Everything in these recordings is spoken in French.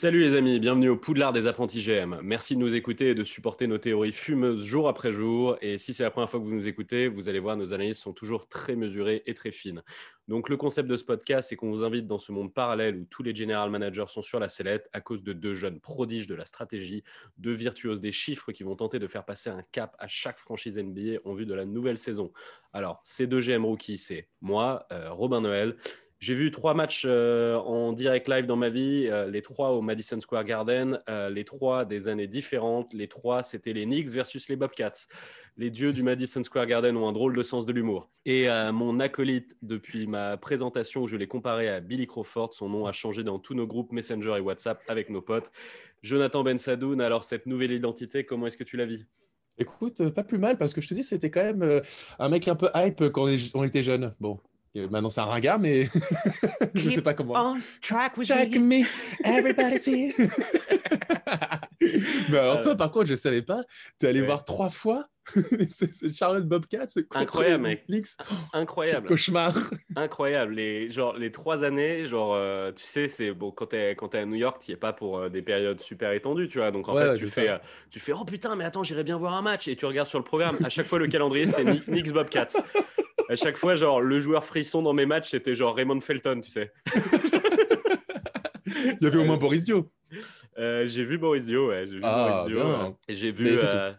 Salut les amis, bienvenue au Poudlard des apprentis GM. Merci de nous écouter et de supporter nos théories fumeuses jour après jour. Et si c'est la première fois que vous nous écoutez, vous allez voir, nos analyses sont toujours très mesurées et très fines. Donc le concept de ce podcast, c'est qu'on vous invite dans ce monde parallèle où tous les general managers sont sur la sellette à cause de deux jeunes prodiges de la stratégie, deux virtuoses des chiffres qui vont tenter de faire passer un cap à chaque franchise NBA en vue de la nouvelle saison. Alors, ces deux GM rookies, c'est moi, euh, Robin Noël, j'ai vu trois matchs euh, en direct live dans ma vie, euh, les trois au Madison Square Garden, euh, les trois des années différentes. Les trois, c'était les Knicks versus les Bobcats. Les dieux du Madison Square Garden ont un drôle de sens de l'humour. Et mon acolyte, depuis ma présentation où je l'ai comparé à Billy Crawford, son nom a changé dans tous nos groupes Messenger et WhatsApp avec nos potes. Jonathan Ben Sadoun, alors cette nouvelle identité, comment est-ce que tu la vis? Écoute, pas plus mal parce que je te dis, c'était quand même un mec un peu hype quand on était jeune. Bon, Maintenant, c'est un ringard, mais je ne sais pas comment. On track with Track me. me, everybody's here. mais alors, toi, par contre, je ne savais pas. Tu es allé Ouais. voir trois fois c'est c'est Charlotte Bobcat. contre Incroyable. Knicks. Incroyable. Quel cauchemar. Incroyable. Les, genre, les trois années, genre, euh, tu sais, c'est bon, quand t'es quand t'es à New York, tu es pas pour euh, des périodes super étendues, tu vois. Donc, en Ouais, fait, ouais, tu, c'est fais, euh, tu fais, oh putain, mais attends, j'irai bien voir un match. Et tu regardes sur le programme. À chaque fois, le calendrier, c'était Knicks Bobcats. À chaque fois, genre, le joueur frisson dans mes matchs, c'était genre Raymond Felton, tu sais. Il y avait au moins Boris Dio. Euh, j'ai vu Boris Dio, ouais. J'ai vu Ah, Boris Dio. Et j'ai vu. Euh,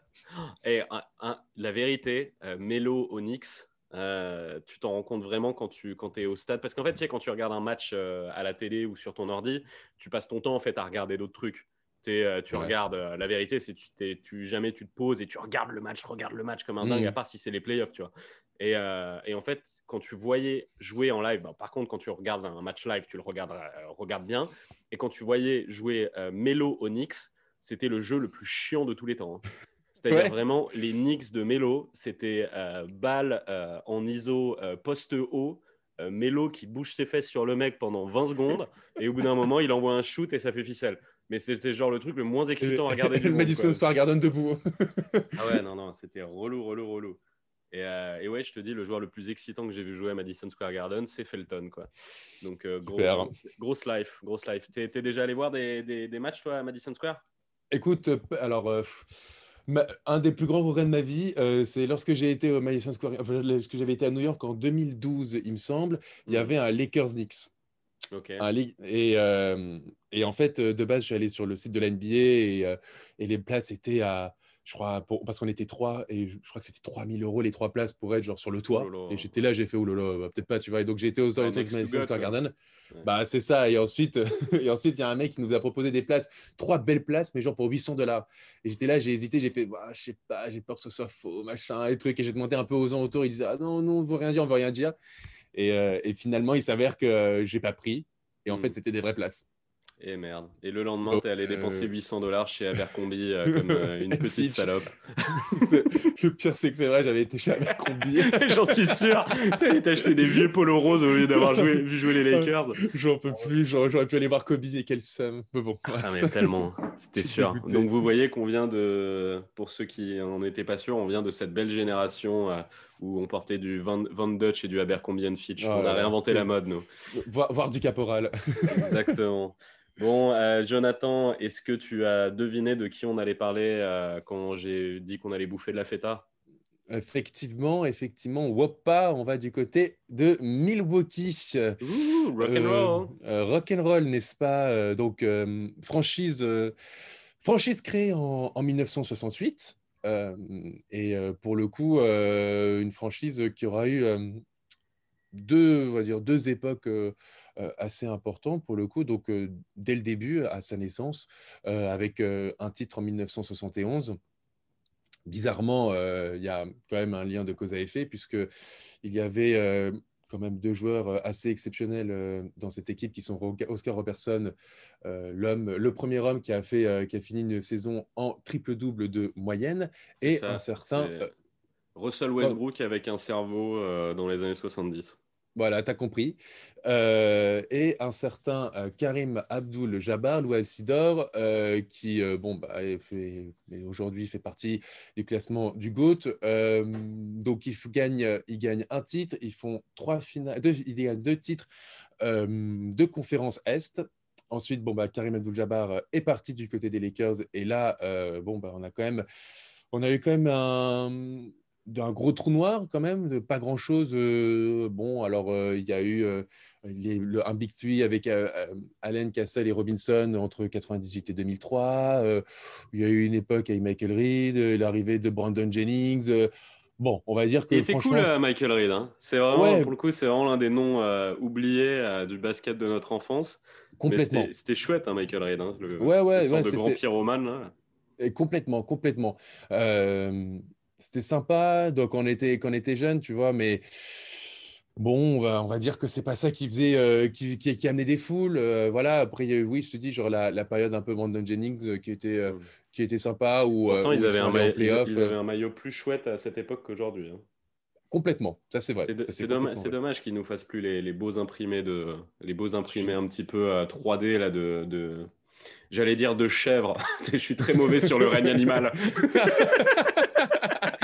et un- un- la vérité, euh, Melo Knicks, euh, tu t'en rends compte vraiment quand tu quand es au stade? Parce qu'en fait, tu sais, quand tu regardes un match à la télé ou sur ton ordi, tu passes ton temps en fait à regarder d'autres trucs. Tu Ouais. regardes, la vérité, c'est tu, tu jamais tu te poses et tu regardes le match, regarde le match comme un Mm. dingue, à part si c'est les playoffs, tu vois. Et, euh, et en fait, quand tu voyais jouer en live, bah, par contre, quand tu regardes un match live, tu le regardes, euh, regardes bien. Et quand tu voyais jouer euh, Melo au Knicks, c'était le jeu le plus chiant de tous les temps. hein. C'est-à-dire Ouais. vraiment, les Knicks de Melo, c'était euh, balle euh, en ISO poste haut, Melo qui bouge ses fesses sur le mec pendant 20 secondes, et au bout d'un moment, il envoie un shoot et ça fait ficelle. Mais c'était genre le truc le moins excitant à regarder du monde. Madison. Square Garden debout. Ah ouais, non, non, c'était relou, relou, relou. Et, euh, et ouais, je te dis, le joueur le plus excitant que j'ai vu jouer à Madison Square Garden, c'est Felton, quoi. Donc, euh, gros- grosse life, grosse life. T'es t'es déjà allé voir des, des- des matchs, toi, à Madison Square? Écoute, euh, alors, euh, ma- un des plus grands regrets de ma vie, c'est lorsque j'ai été au Madison Square, enfin, lorsque j'avais été à New York en 2012, il me semble, il y Mhm. avait un Lakers Knicks. Ok. Un li- et, euh, et en fait, de base, je suis allé sur le site de la NBA et, et les places étaient à, je crois, pour- parce qu'on était trois, et je, je crois que c'était 3000 euros les trois places pour être genre sur le toit. Oh là. Et j'étais là, j'ai fait, oulala, bah, peut-être pas, tu vois. Et donc j'ai été aux Un aux next to Madison God, Square. Garden. Ouais. Bah, c'est ça. Et ensuite, et ensuite, il y a un mec qui nous a proposé des places, trois belles places, mais genre pour 800 dollars. Et j'étais là, j'ai hésité, j'ai fait, bah, je sais pas, j'ai peur que ce soit faux, machin, et truc. Et j'ai demandé un peu aux gens autour, ils disaient, ah non, non, on veut rien dire, on veut rien dire. Et, euh, et finalement, il s'avère que euh, j'ai pas pris. Et en Mm. fait, c'était des vraies places. Et merde. Et le lendemain, Oh, t'es allé euh, dépenser 800 dollars chez Abercrombie euh, comme euh, une petite salope. Le pire, c'est que c'est vrai, j'avais été chez Abercrombie. J'en suis sûr. T'as allé t'acheter des vieux polos roses au lieu d'avoir joué, vu jouer les Lakers. J'en peux plus, j'aurais pu aller voir Kobe et quel somme. Mais bon, Ah mais tellement, c'était sûr. dégoûté. Donc vous voyez qu'on vient de, pour ceux qui n'en étaient pas sûrs, on vient de cette belle génération euh, où on portait du Van, Van Dutch et du Abercrombie Fitch. Oh on a réinventé la mode, nous. voir, voir du caporal. Exactement. Bon, euh, Jonathan, est-ce que tu as deviné de qui on allait parler euh, quand j'ai dit qu'on allait bouffer de la feta? Effectivement, effectivement, Woppa, on va du côté de Milwaukee. Ouh, rock and Euh, roll. euh, rock and roll, n'est-ce pas Donc, franchise, franchise créée en, en 1968. Et pour le coup, une franchise qui aura eu deux, on va dire, deux époques assez importantes pour le coup. Donc, dès le début, à sa naissance, avec un titre en 1971 bizarrement, il y a quand même un lien de cause à effet, puisqu'il y avait quand même deux joueurs euh, assez exceptionnels euh, dans cette équipe qui sont Oscar Robertson, euh, l'homme, le premier homme qui a, fait, qui a fini une saison en triple-double de moyenne, et ça, un certain. Russell Westbrook avec un cerveau dans les années 70. Voilà, tu as compris. Euh, et un certain euh, Karim Abdul Jabbar, Lou Sidor, euh, qui, bon, bah, aujourd'hui fait partie du classement du GOAT. donc, il gagne, il gagne un titre. Ils font trois finales, deux, il gagne deux titres de conférence Est. Ensuite, bon, bah, Karim Abdul-Jabbar est parti du côté des Lakers. Et là, bon, bah, on a quand même, on a eu quand même un, d'un gros trou noir quand même, de pas grand-chose. Euh, bon, alors euh, il y a eu euh, un Big Three avec Allen, Cassell et Robinson entre 98 et 2003. il y a eu une époque avec Michael Reed, l'arrivée de Brandon Jennings. Bon, on va dire que. Il était cool, Michael Reed. Hein. C'est vraiment, pour le coup, c'est vraiment l'un des noms oubliés du basket de notre enfance. Complètement. C'était chouette, hein, Michael Reed. Hein, le, ouais, ouais, le ouais, de grand pyromane. Là. Et complètement, complètement. C'était sympa donc on était, quand on était jeune, tu vois, mais bon, on va, on va dire que c'est pas ça qui faisait, euh, qui, qui, amenait des foules. Euh, voilà, après, il y a eu, oui, je te dis, genre la, la période un peu Brandon Jennings euh, qui, était, mmh. qui était sympa. Ou, Pourtant, ils, avaient un maillot, ils, avaient un maillot plus chouette à cette époque qu'aujourd'hui. Hein. Complètement, ça c'est vrai. C'est dommage, dommage qu'ils nous fassent plus les, les, beaux imprimés de, les beaux imprimés un petit peu 3D là de, de... j'allais dire de chèvre. je suis très mauvais sur le règne animal.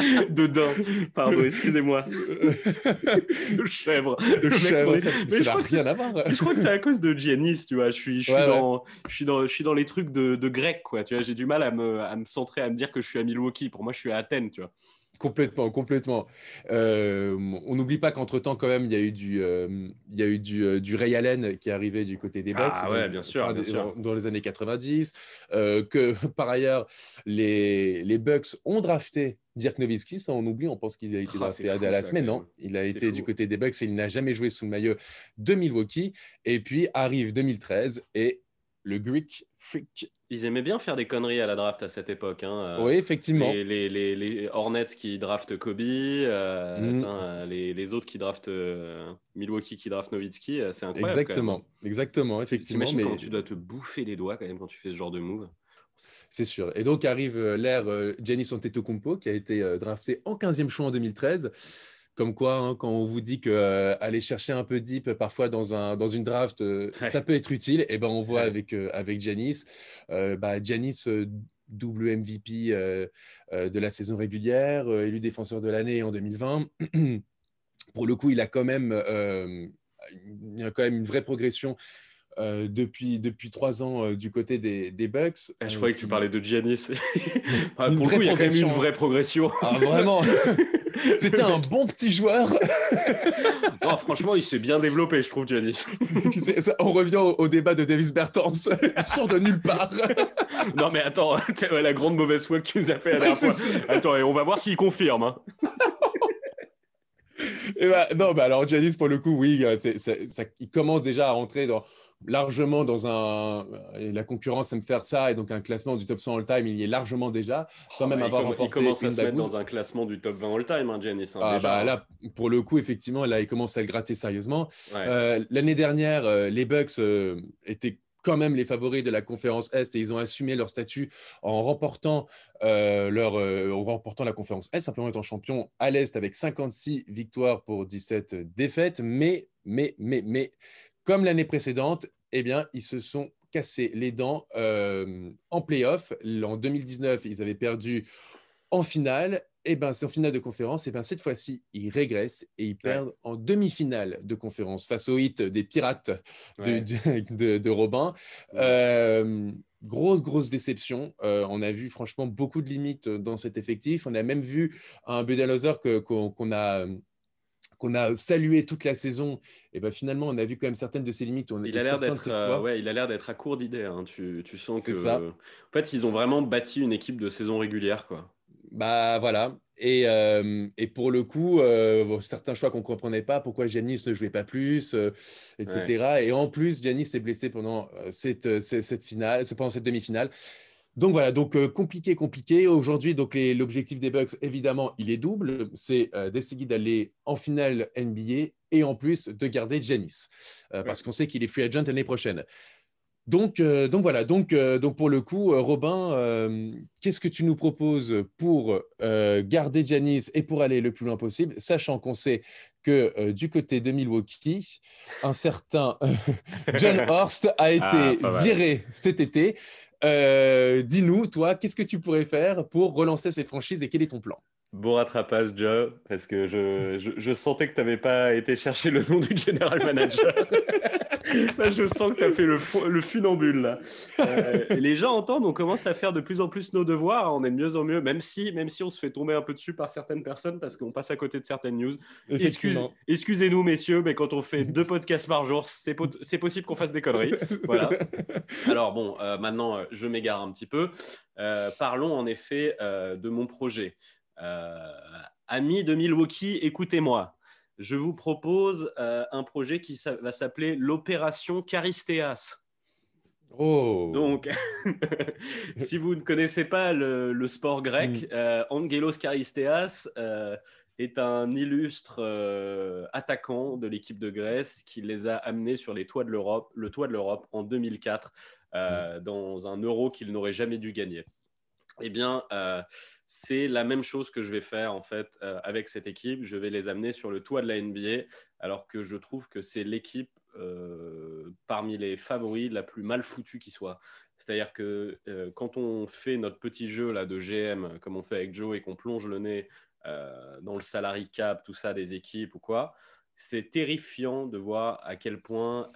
de pardon, excusez-moi. de chèvre. De chèvre, ça n'a rien à voir. Je crois que c'est à cause de Giannis, tu vois. Je suis, je suis, dans, Je suis, dans, je suis dans les trucs de, de grec, quoi. Tu vois, j'ai du mal à me, à me centrer, à me dire que je suis à Milwaukee. Pour moi, je suis à Athènes, tu vois. Complètement, complètement. Euh, on n'oublie pas qu'entre-temps, quand même, il y a eu du, euh, il y a eu du, euh, du, Ray Allen qui est arrivé du côté des Bucks ah, ouais, bien sûr, bien sûr. Dans, les années 90. que par ailleurs, les, les Bucks ont drafté Dirk Nowitzki, ça on oublie, on pense qu'il a été ah, drafté à Dallas, mais non, il a été du côté des Bucks et il n'a jamais joué sous le maillot de Milwaukee. Et puis arrive 2013 et le Greek Freak. Ils aimaient bien faire des conneries à la draft à cette époque. Hein. Oui, effectivement. Les, les, les, Hornets qui draftent Kobe, euh, mm. les, autres qui draftent euh, Milwaukee qui draftent Nowitzki, euh, c'est incroyable. Exactement, exactement, effectivement. Mais... quand tu dois te bouffer les doigts quand même quand tu fais ce genre de move. C'est sûr. Et donc arrive euh, l'ère euh, Giannis Antetokounmpo qui a été euh, drafté en 15e choix en 2013. Comme quoi, hein, quand on vous dit que aller chercher un peu deep parfois dans, un, dans une draft, ça peut être utile, et eh ben on voit avec, avec Giannis. Bah, Giannis, double MVP de la saison régulière, élu défenseur de l'année en 2020. Pour le coup, il a quand même, il a quand même une vraie progression euh, depuis, depuis trois ans euh, du côté des, des Bucks. Ah, je croyais que tu parlais de Giannis. ah, pour le coup, il y a quand même une vraie progression. Ah, vraiment C'était un bon petit joueur. franchement, il s'est bien développé, je trouve, Giannis. tu sais, on revient au, débat de Davis Bertans. Il sort de nulle part. non, mais attends, la grande mauvaise foi que tu nous as fait la dernière fois. Attends, on va voir s'il confirme. Hein. Et bah, non, bah alors Giannis, pour le coup, oui, euh, ça, il commence déjà à rentrer dans, largement dans un. La concurrence aime faire ça, et donc un classement du top 100 all-time, il y est largement déjà, sans oh, même avoir remporté. Il commence à se mettre dans un classement du top 20 all-time, hein, Giannis. Hein, ah, bah, là, pour le coup, effectivement, là, il commence à le gratter sérieusement. Euh, l'année dernière, euh, les Bucks euh, étaient quand même les favoris de la conférence Est et ils ont assumé leur statut en remportant, leur, en remportant la conférence Est, simplement étant champion à l'Est avec 56 victoires pour 17 défaites. Mais, mais, mais, mais, comme l'année précédente, eh bien, ils se sont cassés les dents euh, en playoff. En 2019, ils avaient perdu en finale. Et eh ben, c'est en finale de conférence. Et eh ben, cette fois-ci, ils régressent et ils perdent en demi-finale de conférence face au hit des Pirates de, Robin. Euh, grosse, grosse déception. Euh, on a vu franchement beaucoup de limites dans cet effectif. On a même vu un Budenholzer qu'on a qu'on a salué toute la saison, et ben finalement, on a vu quand même certaines de ses limites. On, il, a l'air d'être, euh, ouais, il a l'air d'être à court d'idées. Hein. Tu, tu, sens que, ça. en fait, ils ont vraiment bâti une équipe de saison régulière, quoi. Bah voilà. Et, euh, et pour le coup, euh, certains choix qu'on ne comprenait pas, pourquoi Giannis ne jouait pas plus, etc. Et en plus, Giannis s'est blessé pendant cette, cette, finale, pendant cette demi-finale. Donc voilà, donc euh, compliqué, compliqué. Aujourd'hui, donc l'objectif des Bucks, évidemment, il est double. C'est euh, d'essayer d'aller en finale NBA et en plus de garder euh, parce qu'on sait qu'il est free agent l'année prochaine. Donc, euh, donc voilà, donc, euh, donc pour le coup, euh, Robin, euh, qu'est-ce que tu nous proposes pour euh, garder Janice et pour aller le plus loin possible, sachant qu'on sait que euh, du côté de Milwaukee, un certain euh, John Horst a été Ah, mal. viré cet été. Euh, Dis-nous, toi, qu'est-ce que tu pourrais faire pour relancer cette franchise et quel est ton plan? Bon rattrapage, Joe, parce que je, je, je sentais que tu n'avais pas été chercher le nom du general manager. là, je sens que tu as fait le, funambule. Là. Euh, et les gens entendent, on commence à faire de plus en plus nos devoirs, on est de mieux en mieux, même si, même si on se fait tomber un peu dessus par certaines personnes parce qu'on passe à côté de certaines news. Excuse-. Excusez-nous, messieurs, mais quand on fait deux podcasts par jour, c'est po- c'est possible qu'on fasse des conneries. Voilà. Alors bon, euh, maintenant, euh, je m'égare un petit peu. Euh, parlons en effet de mon projet. Amis de Milwaukee, écoutez-moi. Je vous propose euh, un projet qui va s'appeler l'opération Charisteas. Oh, Donc, si vous ne connaissez pas le, le sport grec, Mm. euh, Angelos Charisteas euh, est un illustre euh, attaquant de l'équipe de Grèce qui les a amenés sur les toits de l'Europe, le toit de l'Europe en 2004 euh, dans un euro qu'ils n'auraient jamais dû gagner. Eh bien, c'est la même chose que je vais faire en fait euh, avec cette équipe. Je vais les amener sur le toit de la NBA, alors que je trouve que c'est l'équipe euh, parmi les favoris la plus mal foutue qui soit. C'est-à-dire que euh, quand on fait notre petit jeu là de GM, comme on fait avec Joe, et qu'on plonge le nez dans le salary cap, tout ça des équipes ou quoi, c'est terrifiant de voir à quel point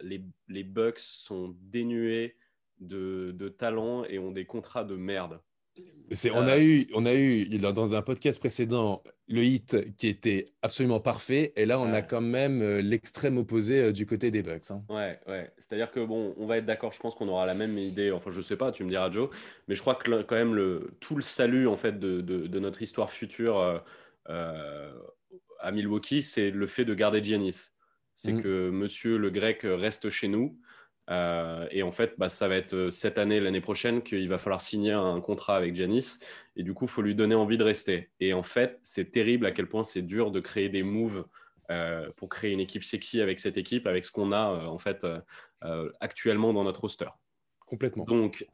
les, les Bucks sont dénués de, de talent et ont des contrats de merde. On, Euh, a eu, on a eu dans un podcast précédent le hit qui était absolument parfait, et là on a quand même euh, l'extrême opposé euh, du côté des Bucks. hein. Ouais, ouais. C'est-à-dire que bon, on va être d'accord. Je pense qu'on aura la même idée. Enfin, je sais pas. Tu me diras, Joe. Mais je crois que quand même le tout le salut en fait de, de- de notre histoire future euh, euh, à Milwaukee, c'est le fait de garder Giannis. C'est Mhm. que Monsieur le Grec reste chez nous. Euh, et en fait, bah, ça va être euh, cette année, l'année prochaine, qu'il va falloir signer un contrat avec Giannis. Et du coup, il faut lui donner envie de rester. Et en fait, c'est terrible à quel point c'est dur de créer des moves euh, pour créer une équipe sexy avec cette équipe, avec ce qu'on a euh, en fait actuellement dans notre roster. Complètement. Donc,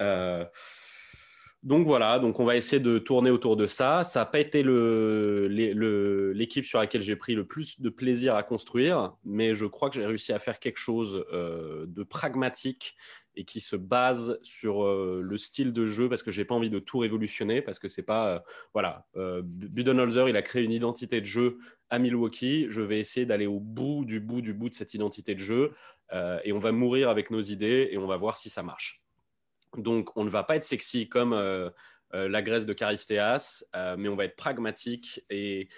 donc voilà, donc on va essayer de tourner autour de ça. Ça n'a pas été l'équipe sur laquelle j'ai pris le plus de plaisir à construire, mais je crois que j'ai réussi à faire quelque chose euh, de pragmatique et qui se base sur euh, le style de jeu parce que j'ai pas envie de tout révolutionner parce que c'est pas euh, voilà Budenholzer il a créé une identité de jeu à Milwaukee je vais essayer d'aller au bout du bout du bout de cette identité de jeu et on va mourir avec nos idées et on va voir si ça marche donc, on ne va pas être sexy comme euh, euh, la Grèce de Charistéas, euh, mais on va être pragmatique et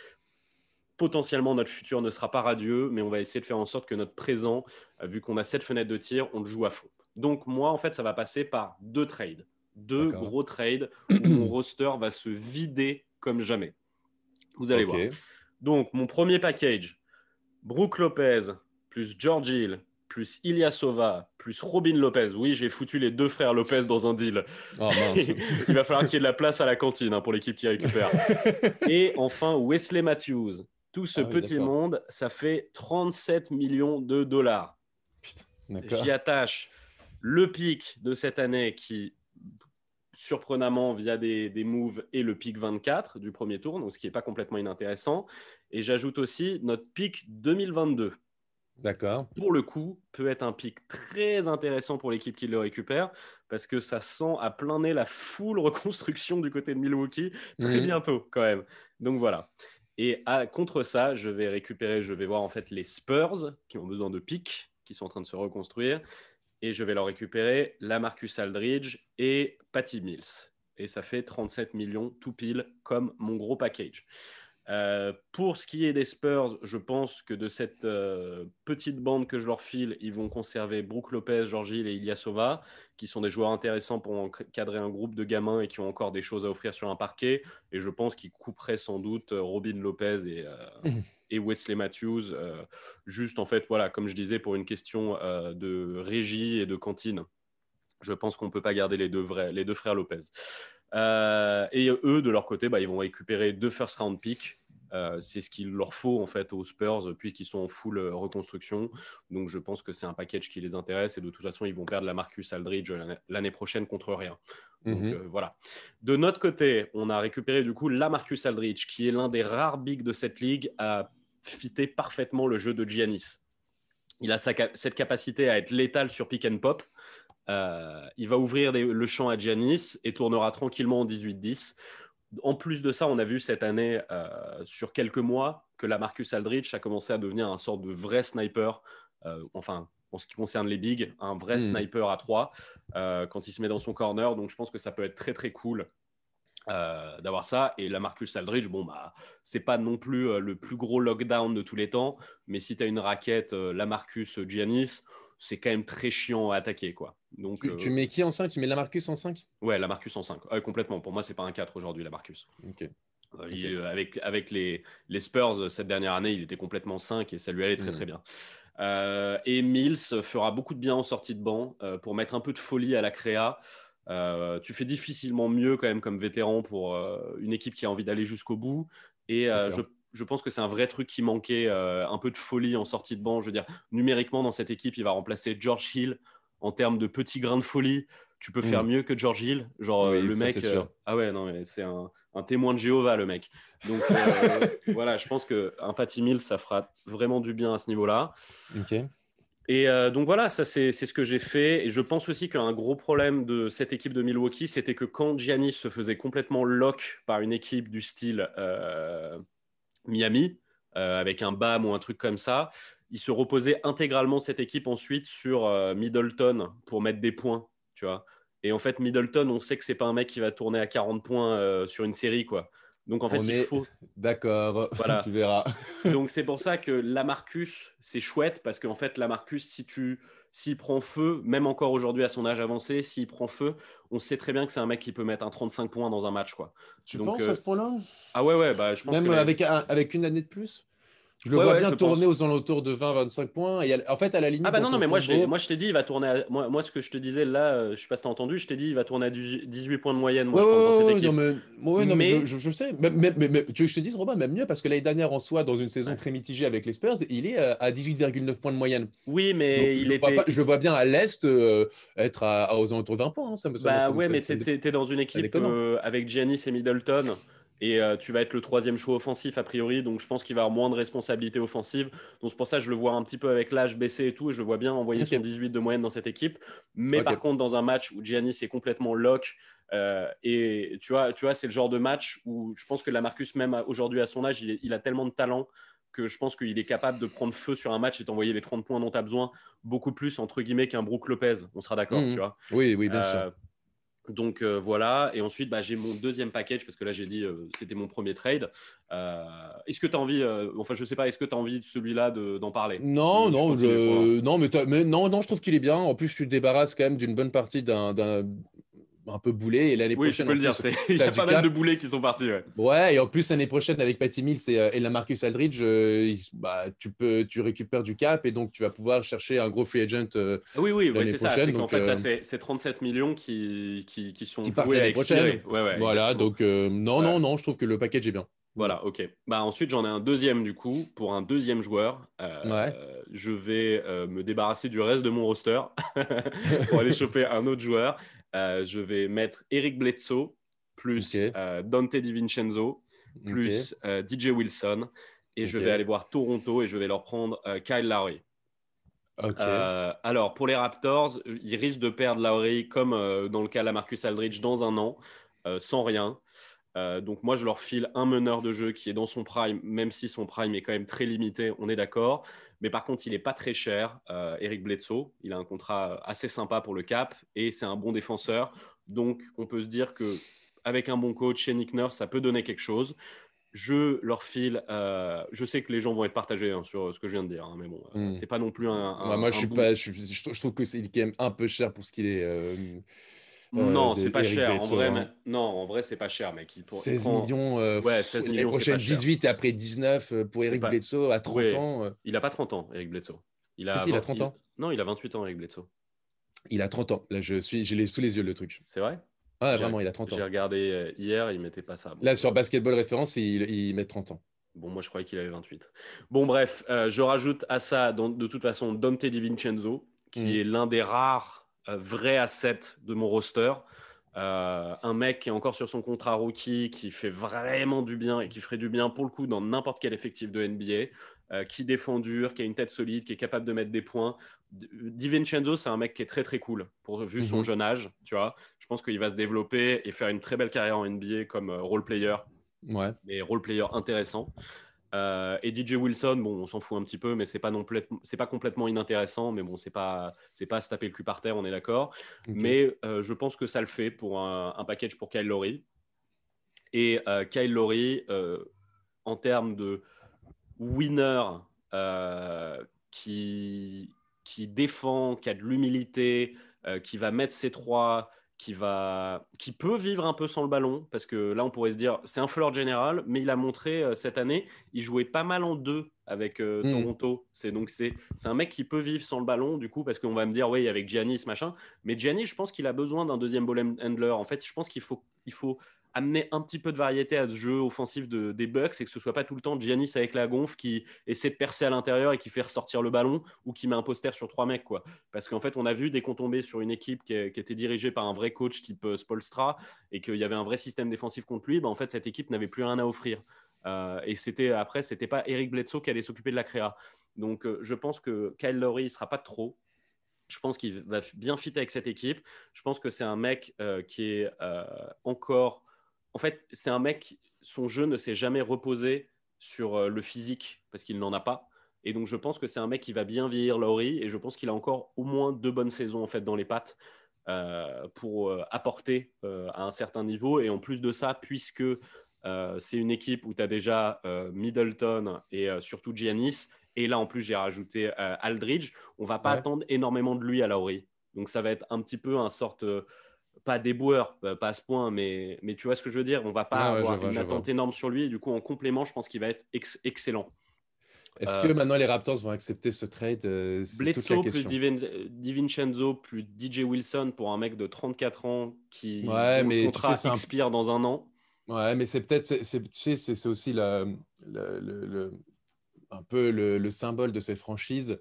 potentiellement notre futur ne sera pas radieux, mais on va essayer de faire en sorte que notre présent, vu qu'on a cette fenêtre de tir, on le joue à fond. Donc, moi, en fait, ça va passer par deux trades, deux gros trades où mon roster va se vider comme jamais. Vous allez voir. Donc, mon premier package, Brooke Lopez plus George Hill plus Ilyasova plus Robin Lopez. Oui, j'ai foutu les deux frères Lopez dans un deal. Oh mince. Il va falloir qu'il y ait de la place à la cantine hein, pour l'équipe qui récupère. Et enfin, Wesley Matthews. Tout ce Ah oui, petit monde, ça fait 37 millions de dollars. J'y attache le pic de cette année qui, surprenamment, via des, des moves, est le pic 24 du premier tour, donc ce qui n'est pas complètement inintéressant. Et j'ajoute aussi notre pic 2022 D'accord. pour le coup, peut être un pic très intéressant pour l'équipe qui le récupère, parce que ça sent à plein nez la full reconstruction du côté de Milwaukee très bientôt quand même. Donc voilà. Et à- contre ça, je vais récupérer, je vais voir en fait les Spurs qui ont besoin de pics, qui sont en train de se reconstruire, et je vais leur récupérer la Marcus Aldridge et Patty Mills. Et ça fait 37 millions tout pile comme mon gros package. Euh, pour ce qui est des Spurs, je pense que de cette euh, petite bande que je leur file, ils vont conserver Brook Lopez, George Hill et Ilyasova, qui sont des joueurs intéressants pour encadrer un groupe de gamins et qui ont encore des choses à offrir sur un parquet. Et je pense qu'ils couperaient sans doute euh, Robin Lopez et, euh, et Wesley Matthews, juste en fait, voilà, comme je disais, pour une question de régie et de cantine. Je pense qu'on ne peut pas garder les deux, vrais, les deux frères Lopez. Euh, et eux, de leur côté, bah, ils vont récupérer deux first round picks Euh, c'est ce qu'il leur faut en fait aux Spurs puisqu'ils sont en full euh, reconstruction. Donc je pense que c'est un package qui les intéresse et de toute façon ils vont perdre la Marcus Aldridge l'année prochaine contre rien. Donc Mhm. euh, voilà. De notre côté, on a récupéré du coup la Marcus Aldridge qui est l'un des rares bigs de cette ligue à fitter parfaitement le jeu de Giannis. Il a sa cette capacité à être létal sur pick and pop. Euh, il va ouvrir des- le champ à Giannis et tournera tranquillement en 18-10. En plus de ça, on a vu cette année, euh, sur quelques mois, que la Marcus Aldridge a commencé à devenir un sorte de vrai sniper. euh, enfin, en ce qui concerne les bigs, un vrai Hmm. sniper à 3 quand il se met dans son corner. Donc, je pense que ça peut être très, très cool. Euh, d'avoir ça. Et la Marcus Aldridge bon bah c'est pas non plus euh, le plus gros lockdown de tous les temps. Mais si tu as une raquette euh, la Marcus Giannis c'est quand même très chiant à attaquer quoi. Donc Tu, tu mets qui en 5 Tu mets Lamarcus en 5 ouais la Marcus en 5 Ouais, complètement. Pour moi c'est pas un 4 aujourd'hui la Marcus. Ok. Il- euh, avec, avec les, les Spurs cette dernière année, il était complètement 5 et ça lui allait très Mm. très bien. Euh, et Mills fera beaucoup de bien en sortie de banc euh, pour mettre un peu de folie à la créa. Euh, tu fais difficilement mieux quand même comme vétéran pour euh, une équipe qui a envie d'aller jusqu'au bout. Et euh, je, je pense que c'est un vrai truc qui manquait, un peu de folie en sortie de banc. Je veux dire, numériquement dans cette équipe, il va remplacer George Hill en termes de petits grains de folie. Tu peux Mm. faire mieux que George Hill. Genre Oui, le mec, ah ouais non mais c'est un, un témoin de Jéhovah le mec. Donc voilà, je pense que un Patty Mills, ça fera vraiment du bien à ce niveau-là. Ok. Et euh, donc voilà, ça c'est ce que j'ai fait. Et je pense aussi qu'un gros problème de cette équipe de Milwaukee, c'était que quand Giannis se faisait complètement lock par une équipe du style euh, Miami, euh, avec un BAM ou un truc comme ça, il se reposait intégralement cette équipe ensuite sur Middleton pour mettre des points, tu vois. Et en fait, Middleton, on sait que c'est pas un mec qui va tourner à 40 points sur une série, quoi. Donc en fait, On il est- faut D'accord. Voilà. tu verras. donc c'est pour ça que Lamarcus, c'est chouette parce qu'en fait, Lamarcus, si tu s'il prend feu, même encore aujourd'hui à son âge avancé, s'il prend feu, on sait très bien que c'est un mec qui peut mettre un 35 points dans un match, quoi. Tu Donc, penses euh, à ce point-là? Ah ouais, ouais, bah je pense Même que avec, un- avec une année de plus? Je le Ouais, vois ouais, bien je tourner pense. aux alentours de 20-25 points. Et en fait, à la limite. Ah bah non, non, mais moi je, moi je t'ai dit, il va tourner à... moi, moi, ce que je te disais là, euh, je sais pas si t'as entendu, je t'ai dit, il va tourner à 18 18 points de moyenne, moi, Ouais, je non, mais, ouais, non, mais Mais- je, je- je sais. Mais, mais- mais- mais tu veux que je te dise, Robin, même mieux, parce que l'année dernière, en soi, dans une saison très mitigée avec les Spurs, il est euh, à 18,9 points de moyenne. Oui, Donc, mais je, il vois était... pas- je le vois bien à l'Est euh, être à, à aux alentours de 20 points. hein, ça me, Bah ça ouais, ça mais t'es dans une équipe avec Giannis et Middleton et euh, tu vas être le troisième choix offensif a priori, donc je pense qu'il va avoir moins de responsabilités offensives. Donc c'est pour ça que je le vois un petit peu avec l'âge baissé et tout, et je le vois bien envoyer son 18 de moyenne dans cette équipe. Mais par contre, dans un match où Giannis est complètement lock, euh, et tu vois, tu vois c'est le genre de match où je pense que la Marcus, même aujourd'hui à son âge, il, est- il a tellement de talent que je pense qu'il est capable de prendre feu sur un match et t'envoyer les 30 points dont tu as besoin, beaucoup plus entre guillemets qu'un Brook Lopez. On sera d'accord, Mhm. tu vois. Oui, oui, bien Euh, sûr. Donc euh, voilà, et ensuite bah, j'ai mon deuxième package parce que là j'ai dit euh, c'était mon premier trade. Euh, est-ce que tu as envie, enfin je sais pas, est-ce que tu as envie de celui-là de- d'en parler? Non, non, je- non, mais, non, non, je trouve qu'il est bien. En plus, tu te débarrasses quand même d'une bonne partie d'un- un peu boulet. Et l'année Oui, prochaine, peux en le dire, plus- il y a pas mal cap. de boulets qui sont partis. ouais. Ouais, et en plus, l'année prochaine, avec Patty Mills et, euh, et la Marcus Aldridge, euh, bah, tu, peux, tu récupères du cap et donc tu vas pouvoir chercher un gros free agent euh, Oui, oui, ouais, c'est ça. C'est qu'en fait là euh, c'est c'est 37 millions qui, qui, qui sont Qui partent l'année prochaine. Ouais, ouais, voilà, donc non, non, non, je trouve que le package est bien. Voilà, ok. Bah, ensuite, j'en ai un deuxième du coup pour un deuxième joueur. Euh, Ouais. Je vais euh, me débarrasser du reste de mon roster pour aller choper un autre joueur. Euh, je vais mettre Eric Bledsoe plus euh, Dante DiVincenzo plus euh, DJ Wilson. Et je vais aller voir Toronto et je vais leur prendre Kyle Lowry. Alors, pour les Raptors, ils risquent de perdre Lowry comme dans le cas de la Marcus Aldridge dans un an, sans rien. Euh, donc, moi, je leur file un meneur de jeu qui est dans son prime, même si son prime est quand même très limité, on est d'accord. Mais par contre, il n'est pas très cher, euh, Eric Bledsoe. Il a un contrat assez sympa pour le cap et c'est un bon défenseur. Donc, on peut se dire que avec un bon coach chez Nick Nurse, ça peut donner quelque chose. Je leur file. euh, je sais que les gens vont être partagés hein, sur ce que je viens de dire, hein, mais bon, Hmm. c'est pas non plus un. un- Ouais, moi, un je suis pas. Je trouve que c'est quand même un peu cher pour ce qu'il est. non, c'est pas Eric cher. En vrai, hein. mais- non, en vrai, c'est pas cher, mec. Il pour- 16 prend- millions. euh, Ouais, 16 L'année millions, c'est prochaine, pas cher. 18 et après 19 euh, pour Eric pas- Bledsoe à 30 Ouais. ans. euh, Il a pas 30 ans, Eric Bledsoe. Il Si, si, il a 20 30 ans. Non, il a 28 ans, Eric Bledsoe. Il a 30 ans. Là, je suis, je l'ai sous les yeux le truc. C'est vrai? Ah, vraiment, il a 30 ans. J'ai regardé hier, il mettait pas ça. Là, sur Basketball Référence, il, il met 30 ans. Bon, moi, je croyais qu'il avait 28. Bon, bref, euh, je rajoute à ça, de toute façon, Dante DiVincenzo, qui Mhm. est l'un des rares euh, vrais assets de mon roster. Euh, un mec qui est encore sur son contrat rookie, qui fait vraiment du bien et qui ferait du bien pour le coup dans n'importe quel effectif de NBA, euh, qui défend dur, qui a une tête solide, qui est capable de mettre des points. DiVincenzo, c'est un mec qui est très très cool pour vu son Mhm. jeune âge, tu vois. Je pense qu'il va se développer et faire une très belle carrière en NBA comme role player Ouais. mais role player intéressant. Euh, et DJ Wilson, bon, on s'en fout un petit peu, mais c'est pas non c'est pas complètement inintéressant, mais bon, c'est pas, c'est pas se taper le cul par terre, on est d'accord. Mais euh, je pense que ça le fait pour un, un package pour Kyle Lowry. Et euh, Kyle Lowry, en termes de winner qui, qui défend, qui a de l'humilité, qui va mettre ses trois, qui, va, qui peut vivre un peu sans le ballon, parce que là, on pourrait se dire, c'est un floor général, mais il a montré euh, cette année, il jouait pas mal en deux avec euh, Mm. Toronto. C'est donc c'est c'est un mec qui peut vivre sans le ballon, du coup, parce qu'on va me dire, oui, avec Giannis, machin. Mais Giannis, je pense qu'il a besoin d'un deuxième ball handler. En fait, je pense qu'il faut, il faut amener un petit peu de variété à ce jeu offensif de, des Bucks et que ce soit pas tout le temps Giannis avec la gonfle qui essaie de percer à l'intérieur et qui fait ressortir le ballon ou qui met un poster sur trois mecs quoi. Parce qu'en fait on a vu dès qu'on tombait sur une équipe qui, était dirigée par un vrai coach type euh, Spolstra et qu'il y avait un vrai système défensif contre lui, bah, en fait cette équipe n'avait plus rien à offrir. Euh, et c'était après c'était pas Eric Bledsoe qui allait s'occuper de la créa. Donc euh, je pense que Kyle Lowry il sera pas trop. Je pense qu'il va bien fitter avec cette équipe. Je pense que c'est un mec qui est encore en fait, c'est un mec, son jeu ne s'est jamais reposé sur euh, le physique parce qu'il n'en a pas. Et donc, je pense que c'est un mec qui va bien vieillir Laurie et je pense qu'il a encore au moins deux bonnes saisons en fait dans les pattes euh, pour euh, apporter euh, à un certain niveau. Et en plus de ça, puisque c'est une équipe où tu as déjà Middleton et surtout Giannis, et là en plus j'ai rajouté Aldridge, on va pas Ouais. attendre énormément de lui à Laurie. Donc ça va être un petit peu un sorte pas déboueur, euh, pas à ce point, mais, mais tu vois ce que je veux dire. On va pas ouais, avoir vois, une attente énorme sur lui. Et du coup, en complément, je pense qu'il va être ex- excellent. Est-ce Euh, que maintenant les Raptors vont accepter ce trade euh, Bledsoe plus. Divin- DiVincenzo plus DJ Wilson pour un mec de 34 ans qui Ouais, mais tu contrat sais, un- expire dans un an. Ouais, mais c'est peut-être, c'est, tu aussi la- le, le- le- un peu le, le symbole de cette franchise.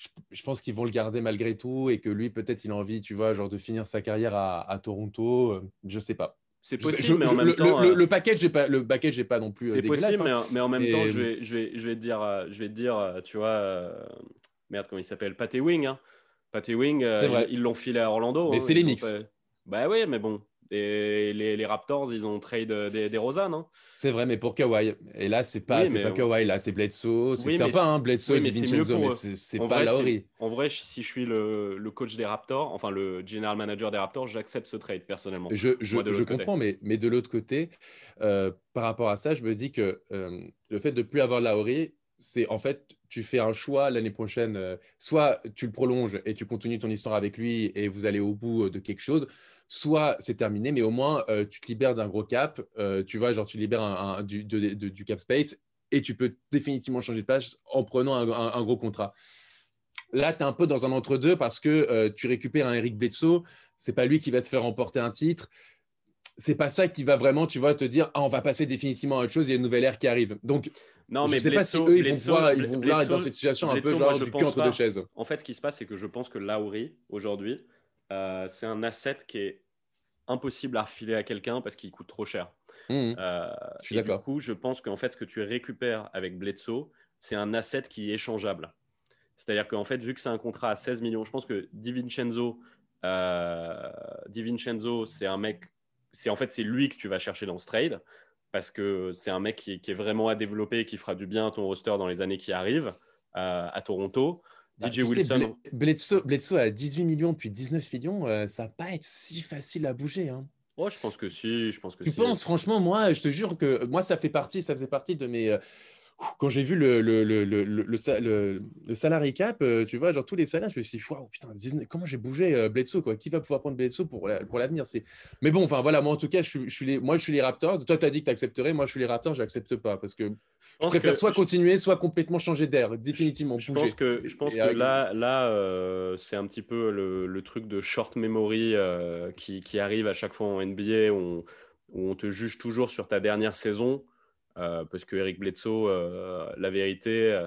Je, je pense qu'ils vont le garder malgré tout et que lui, peut-être, il a envie, tu vois, genre de finir sa carrière à, à Toronto. euh, Je sais pas. C'est possible, je- mais en je- même le, temps, le- euh, le package est pas, le package est pas non plus euh, c'est possible, hein. mais, mais en même Et- temps, je vais, je vais, je vais te dire, je vais te dire, tu vois, euh, merde, comment il s'appelle, Patty Wing. Hein. Patty Wing, euh, ils l'ont filé à Orlando. Mais hein, c'est les Knicks. fait- Bah oui, mais bon. Et les, les Raptors, ils ont trade des, des Rosanne. Hein. C'est vrai, mais pour Kawhi. Et là, c'est pas, Oui, pas on- Kawhi, là, c'est Bledsoe. C'est Oui, sympa, hein, Bledsoe oui, et mais pour mais c'est pas vrai, si- En vrai, si je suis le, le coach des Raptors, enfin le general manager des Raptors, j'accepte ce trade personnellement. Je, Moi, comprends, mais, mais de l'autre côté, euh, par rapport à ça, je me dis que euh, le fait de plus avoir Lauri, c'est en fait, tu fais un choix l'année prochaine. euh, soit tu le prolonges et tu continues ton histoire avec lui et vous allez au bout euh, de quelque chose, soit c'est terminé, mais au moins euh, tu te libères d'un gros cap. tu vois, genre tu libères du, cap space et tu peux définitivement changer de place en prenant un, gros contrat. Là, tu es un peu dans un entre-deux parce que tu récupères un Eric Bledsoe, c'est pas lui qui va te faire remporter un titre. C'est pas ça qui va vraiment, tu vois, te dire ah, on va passer définitivement à autre chose, il y a une nouvelle ère qui arrive. Donc, Non, je mais ne sais pas si eux, ils vont pouvoir, ils vont vouloir être dans cette situation un peu genre moi, je du cul entre pas. deux chaises. En fait, ce qui se passe, c'est que je pense que Lauri, aujourd'hui, euh, c'est un asset qui est impossible à refiler à quelqu'un parce qu'il coûte trop cher. Mhm. Euh, Je suis d'accord. Du coup, je pense qu'en fait, ce que tu récupères avec Bledsoe, c'est un asset qui est échangeable. C'est-à-dire qu'en fait, vu que c'est un contrat à 16 millions, je pense que DiVincenzo, euh, DiVincenzo, c'est un mec, c'est en fait c'est lui que tu vas chercher dans ce trade parce que c'est un mec qui, qui est vraiment à développer et qui fera du bien à ton roster dans les années qui arrivent euh, à Toronto. Bah, DJ sais, Wilson, Ble- Bledsoe, Bledsoe à 18 millions puis 19 millions, euh, ça va pas être si facile à bouger. hein. oh, je pense que si, je pense que Tu si. penses, franchement, moi, je te jure que moi, ça fait partie, ça faisait partie de mes. Quand j'ai vu le, le, le, le, le, le sa- le- le salary cap, euh, tu vois, genre tous les salaires, je me suis dit, waouh, putain, 19 comment j'ai bougé euh, Bledsoe, quoi? Qui va pouvoir prendre Bledsoe pour, la- pour l'avenir? C'est... Mais bon, enfin, voilà, moi, en tout cas, je suis, je suis les, moi, je suis les Raptors. Toi, tu as dit que tu accepterais. Moi, je suis les Raptors, j'accepte pas parce que je préfère que- soit je- continuer, soit complètement changer d'air, définitivement Je bouger. pense que, je pense Et que avec- là, là euh, c'est un petit peu le, le truc de short memory euh, qui, qui arrive à chaque fois en NBA où on, où on te juge toujours sur ta dernière saison. Parce que Eric Bledsoe, la vérité,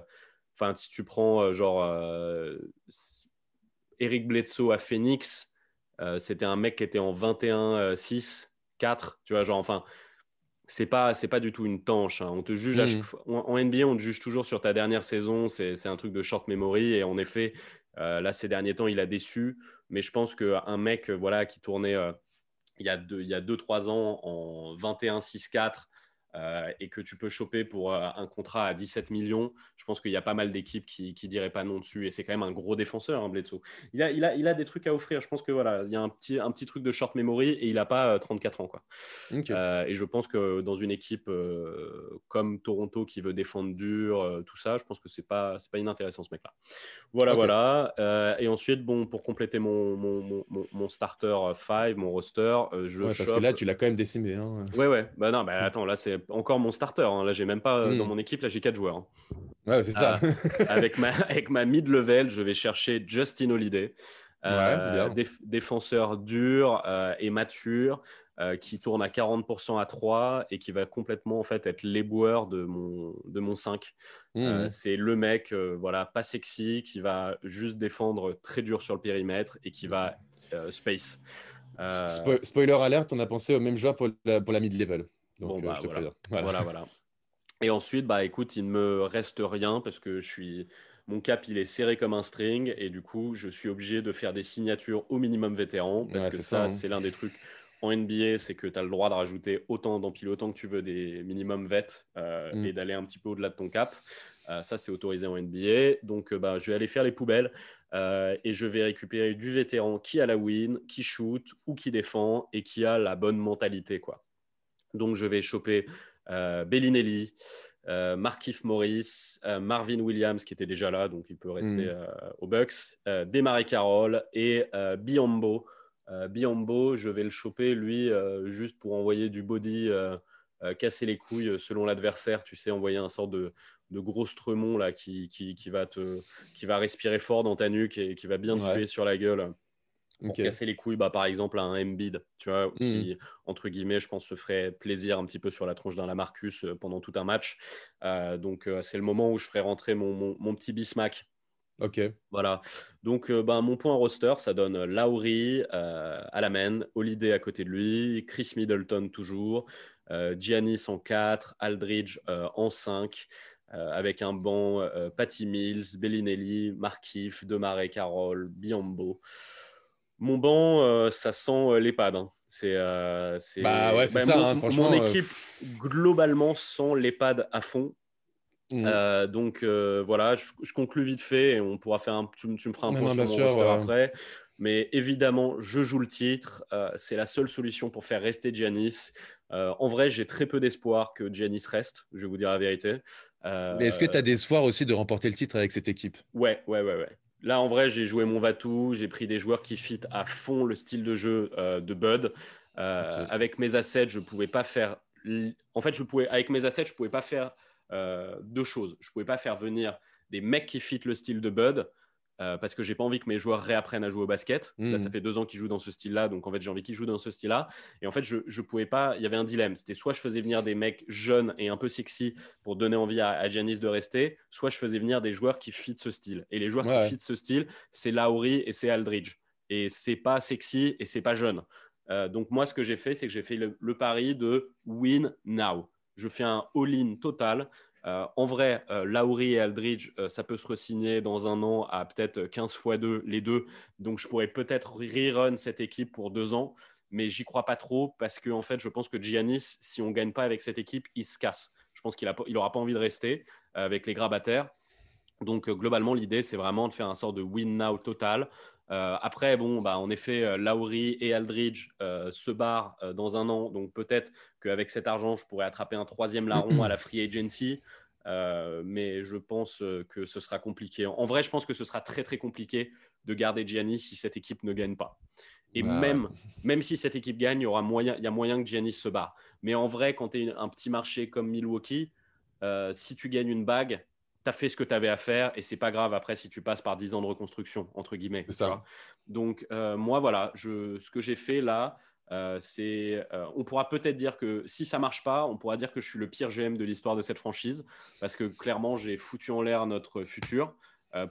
enfin, si tu prends genre Eric Bledsoe à Phoenix, c'était un mec qui était en 21-6, 4, tu vois, genre, enfin, c'est pas c'est pas du tout une tanche. Hein. On te juge mmh. en, NBA, on te juge toujours sur ta dernière saison. C'est un truc de short memory. Et en effet, là ces derniers temps, il a déçu. Mais je pense qu'un mec voilà qui tournait il y a deux il y a deux trois ans en 21-6-4 euh, et que tu peux choper pour euh, un contrat à 17 millions, je pense qu'il y a pas mal d'équipes qui, qui diraient pas non dessus. Et c'est quand même un gros défenseur, hein, Bledsoe. Il a, il, a, il a des trucs à offrir. Je pense que voilà, il y a un petit, un petit truc de short memory et il n'a pas 34 euh, ans. Quoi. et je pense que dans une équipe comme Toronto qui veut défendre dur, tout ça, je pense que c'est pas, c'est pas inintéressant ce mec-là. Voilà, voilà. et ensuite, bon, pour compléter mon, mon, mon, mon starter 5, mon roster, je. Ouais, parce que là, tu l'as quand même décimé. Hein. Ouais, ouais. Bah non, bah attends, là, c'est encore mon starter. Hein. Là, j'ai même pas euh, dans hmm. mon équipe, là, j'ai quatre joueurs. Hein. Ouais, c'est ça. Euh, avec ma, avec ma mid-level, je vais chercher Justin Holiday. Euh, défenseur dur et mature, qui tourne à 40% à 3 et qui va complètement en fait être l'éboueur de mon, de mon 5. Hmm. c'est le mec, voilà, pas sexy, qui va juste défendre très dur sur le périmètre et qui va space. spoiler alert, on a pensé au même joueur pour la, pour la mid-level bon, euh, bah, voilà. voilà. Et ensuite, bah écoute, il ne me reste rien parce que je suis mon cap il est serré comme un string et du coup je suis obligé de faire des signatures au minimum vétéran parce que ça, hein. c'est l'un des trucs en NBA c'est que tu as le droit de rajouter autant d'empiles autant que tu veux des minimum vets euh, mm. et d'aller un petit peu au-delà de ton cap euh, ça c'est autorisé en NBA donc bah, je vais aller faire les poubelles et je vais récupérer du vétéran qui a la win qui shoot ou qui défend et qui a la bonne mentalité quoi donc, je vais choper euh, Bellinelli, euh, Markif Morris, euh, Marvin Williams qui était déjà là, donc il peut rester mm. aux Bucks, Demare Carroll et Biombo. Biombo, je vais le choper, lui, juste pour envoyer du body, casser les couilles selon l'adversaire, tu sais, envoyer un sort de, gros stremon là, qui, qui, va te, qui va respirer fort dans ta nuque et qui va bien te tuer sur la gueule pour casser les couilles, bah, par exemple, à un Embiid, tu vois, qui, mmh. entre guillemets, je pense, se ferait plaisir un petit peu sur la tronche d'un Lamarcus euh, pendant tout un match. Euh, donc, euh, c'est le moment où je ferai rentrer mon, mon, petit Bismack. Ok. Voilà. Donc, bah, mon point roster, ça donne Lowry à la main, Holiday à côté de lui, Chris Middleton toujours, Giannis en 4, Aldridge en 5. avec un banc Patty Mills, Bellinelli, Markif, Demare Carroll, Biombo. Mon banc, euh, ça sent euh, l'EHPAD. Hein. C'est, euh, bah ouais, c'est bah, ça, mon, hein, franchement. Mon équipe, globalement, sent l'EHPAD à fond. Mmh. donc voilà, je, conclus vite fait et on pourra faire un. Tu, me feras un point sur mon roster après. Mais évidemment, je joue le titre. c'est la seule solution pour faire rester Giannis. en vrai, j'ai très peu d'espoir que Giannis reste, je vais vous dire la vérité. Mais est-ce que tu as d'espoir aussi de remporter le titre avec cette équipe? Ouais, ouais, ouais, ouais. Là, en vrai, j'ai joué mon Vatou, j'ai pris des joueurs qui fit à fond le style de jeu euh, de Bud. Euh, avec mes assets, je pouvais pas faire. En fait, je pouvais, avec mes assets, je pouvais pas faire euh, deux choses. Je pouvais pas faire venir des mecs qui fit le style de Bud euh, parce que j'ai pas envie que mes joueurs réapprennent à jouer au basket. Là, ça mmh. fait deux ans qu'ils jouent dans ce style-là, donc en fait, j'ai envie qu'ils jouent dans ce style-là. Et en fait, je, je pouvais pas. Il y avait un dilemme. C'était soit je faisais venir des mecs jeunes et un peu sexy pour donner envie à, à Giannis de rester, soit je faisais venir des joueurs qui fit ce style. Et les joueurs qui fit ce style, c'est Lowry et c'est Aldridge. Et c'est pas sexy et c'est pas jeune. Euh, donc moi, ce que j'ai fait, c'est que j'ai fait le, le, pari de win now. Je fais un all-in total. Euh, en vrai, euh, et Aldridge, euh, ça peut se resigner dans un an à peut-être 15 fois 2, les deux. Donc, je pourrais peut-être rerun cette équipe pour deux ans, mais j'y crois pas trop parce que, en fait, je pense que Giannis, si on gagne pas avec cette équipe, il se casse. Je pense qu'il n'aura pas envie de rester avec les grabataires. Donc, globalement, l'idée, c'est vraiment de faire un sort de win-now total. Après, bon, bah, en effet, Lowry et Aldridge se barrent dans un an. Donc peut-être qu'avec cet argent, je pourrais attraper un troisième larron à la free agency. mais je pense que ce sera compliqué. En vrai, je pense que ce sera très très compliqué de garder Giannis si cette équipe ne gagne pas. Et bah même, même si cette équipe gagne, il y, aura moyen, il y a moyen que Giannis se barre. Mais en vrai, quand tu es un petit marché comme Milwaukee, si tu gagnes une bague, tu as fait ce que tu avais à faire et c'est pas grave après si tu passes par 10 ans de reconstruction, entre guillemets. ça. Donc, euh, moi, voilà, je, ce que j'ai fait là, Euh, c'est, euh, on pourra peut-être dire que si ça marche pas, on pourra dire que je suis le pire GM de l'histoire de cette franchise parce que clairement j'ai foutu en l'air notre futur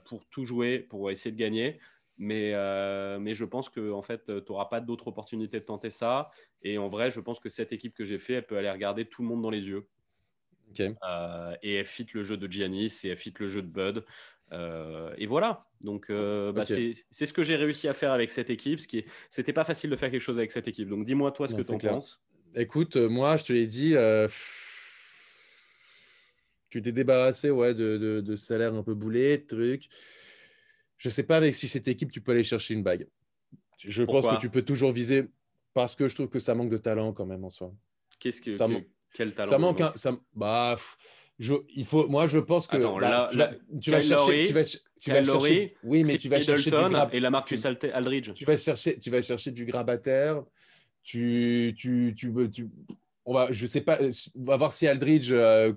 pour tout jouer, pour essayer de gagner. Mais, mais je pense que en fait, tu n'auras pas d'autre opportunité de tenter ça. Et en vrai, je pense que cette équipe que j'ai fait, elle peut aller regarder tout le monde dans les yeux. Et elle fit le jeu de Giannis et elle fit le jeu de Bud. Euh, et voilà. Donc, euh, bah, c'est ce que j'ai réussi à faire avec cette équipe. Ce qui c'était pas facile de faire quelque chose avec cette équipe. Donc, dis-moi toi ce que tu en penses. Écoute, euh, moi, je te l'ai dit, tu t'es débarrassé ouais, de, de, de, salaire un peu boulé, de trucs. Je sais pas avec si cette équipe, tu peux aller chercher une bague. Je pense que tu peux toujours viser parce que je trouve que ça manque de talent quand même en soi. Qu'est-ce que, ça quel talent Ça manque un, ça, bah, il faut, moi, je pense que bah, tu, vas, chercher, tu, vas, tu vas chercher, oui, mais tu vas chercher du grab, et la Marcus Aldridge. Tu vas chercher, tu vas chercher du grabataire. Tu, tu, tu, tu, on va, je sais pas, on va voir si Aldridge euh,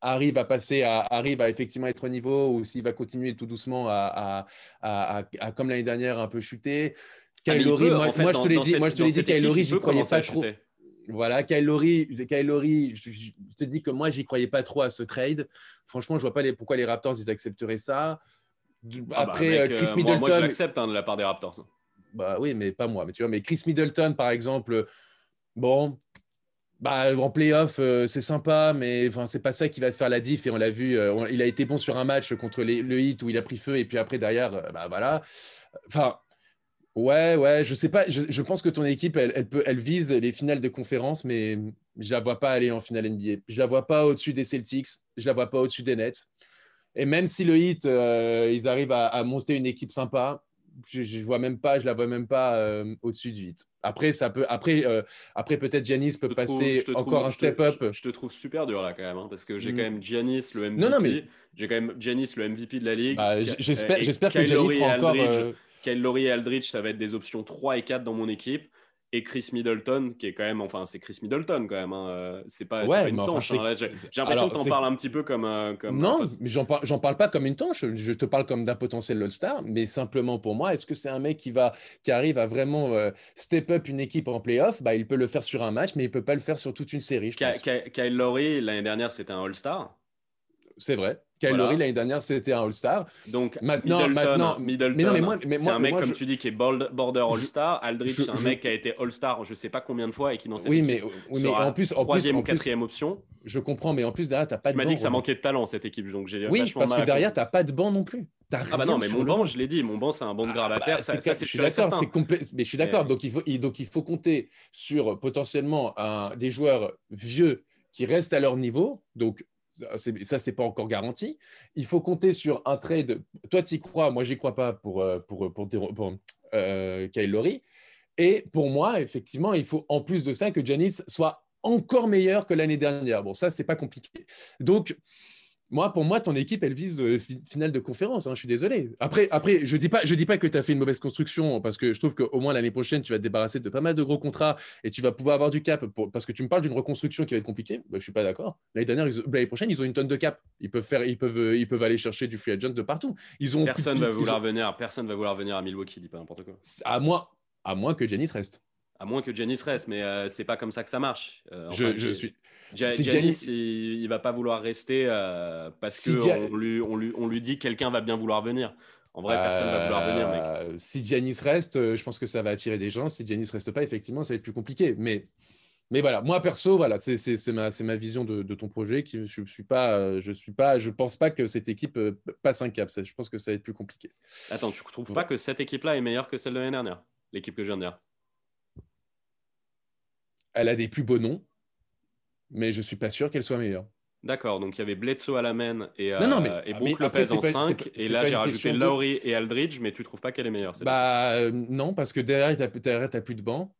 arrive à passer, à, arrive à effectivement être au niveau ou s'il va continuer tout doucement à, à, à comme l'année dernière, un peu chuter. Ah, Kyle moi, moi, je te l'ai dit, moi, je te l'ai dit, Kyle Lowry, j'y croyais pas trop. Voilà, Kyle Lowry, je, te dis que moi, j'y croyais pas trop à ce trade. Franchement, je vois pas les, pourquoi les Raptors, ils accepteraient ça. Ah bah, Après, euh, Chris Middleton. Moi, je l'accepte hein, de la part des Raptors. Bah oui, mais pas moi. Mais tu vois, mais Chris Middleton, par exemple, bon, bah, en playoff, euh, c'est sympa, mais enfin, c'est pas ça qui va te faire la diff. Et on l'a vu, euh, il a été bon sur un match contre le Heat où il a pris feu, et puis après, derrière, bah voilà. Enfin, Ouais, ouais, je sais pas. Je, pense que ton équipe, elle, peut, elle vise les finales de conférence, mais je la vois pas aller en finale NBA. Je la vois pas au-dessus des Celtics. Je la vois pas au-dessus des Nets. Et même si le Heat, euh, ils arrivent à, monter une équipe sympa, je, je, vois même pas, je la vois même pas euh, au-dessus du Heat. Après, ça peut, après, euh, après peut-être Giannis peut passer encore un step up. Je, te trouve super dur là quand même, hein, parce que j'ai mm. quand même Giannis le MVP. Non, non, mais j'ai quand même Giannis le MVP de la ligue. Bah, j'espère, j'espère que Giannis sera encore. Kyle Lowry et Aldridge, ça va être des options 3 et 4 dans mon équipe. Et Chris Middleton, qui est quand même, enfin, c'est Chris Middleton quand même. Hein. C'est pas, pas, une tanche. Hein. J'ai l'impression que tu en parles un petit peu comme. Euh, comme non, mais j'en parle, parle pas comme une tanche. Je te parle comme d'un potentiel All-Star. Mais simplement pour moi, est-ce que c'est un mec qui, va, qui arrive à vraiment euh, step up une équipe en playoff? Bah, Il peut le faire sur un match, mais il peut pas le faire sur toute une série. Kyle Lowry, l'année dernière, c'était un All-Star. C'est vrai. Kyle l'année dernière, c'était un All-Star. Donc maintenant, Middleton, maintenant, Middleton, mais non, mais moi, mais c'est un mec comme tu dis qui est border All-Star. Aldridge, c'est un mec qui a été All-Star, je sais pas combien de fois et qui n'en sait oui, mais, oui, mais en plus, en troisième ou quatrième option. Je comprends, mais en plus derrière, t'as pas de. Tu m'as dit que ça manquait de talent cette équipe, donc j'ai oui, parce que derrière, t'as pas de banc non plus. Ah bah non, mais mon banc, je l'ai dit, mon banc c'est un banc de grabataire. Ah bah, je suis d'accord, c'est complet. Mais je suis d'accord. Donc il faut, donc il faut compter sur potentiellement des joueurs vieux qui restent à leur niveau. Donc ça, c'est pas encore garanti. Il faut compter sur un trade. Toi, tu y crois, moi, j'y crois pas pour, euh, pour, pour, pour euh. Et pour moi, effectivement, il faut en plus de ça que Janice soit encore meilleur que l'année dernière. Bon, ça, c'est pas compliqué. Donc, moi, pour moi, ton équipe, elle vise euh, finale de conférence. Hein, je suis désolé. Après, après je ne dis, pas, je dis pas que tu as fait une mauvaise construction parce que je trouve qu'au moins l'année prochaine, tu vas te débarrasser de pas mal de gros contrats et tu vas pouvoir avoir du cap. parce que tu me parles d'une reconstruction qui va être compliquée. Bah, je ne suis pas d'accord. L'année dernière, l'année prochaine, ils ont une tonne de cap. Ils peuvent, faire, ils peuvent, euh, ils peuvent aller chercher du free agent de partout. Ils ont personne ne va vouloir venir. Personne va vouloir venir à Milwaukee. Dis pas n'importe quoi. À moins, à moins que Janice reste. À moins que Janice reste, mais euh, c'est pas comme ça que ça marche. je, suis. Janice, il, va pas vouloir rester euh, parce qu'on lui, on lui, on lui dit quelqu'un va bien vouloir venir. En vrai, personne ne va vouloir venir, mec. Euh, si Janice reste, je pense que ça va attirer des gens. Si Janice reste pas, effectivement, ça va être plus compliqué. Mais, mais voilà, moi perso, voilà, c'est ma, ma vision de, ton projet. Qui, je suis pas, je suis pas, je pense pas que cette équipe passe un cap. Je pense que ça va être plus compliqué. Attends, tu trouves pas que cette équipe-là est meilleure que celle de l'année dernière? L'équipe que je viens de dire elle a des plus beaux noms, mais je ne suis pas sûr qu'elle soit meilleure. D'accord, donc il y avait Bledsoe à la main et, euh, et Brook Lopez en 5. Et là, j'ai rajouté Lowry et Aldridge, mais tu ne trouves pas qu'elle est meilleure Bah euh, non, parce que derrière, tu n'as plus de banc.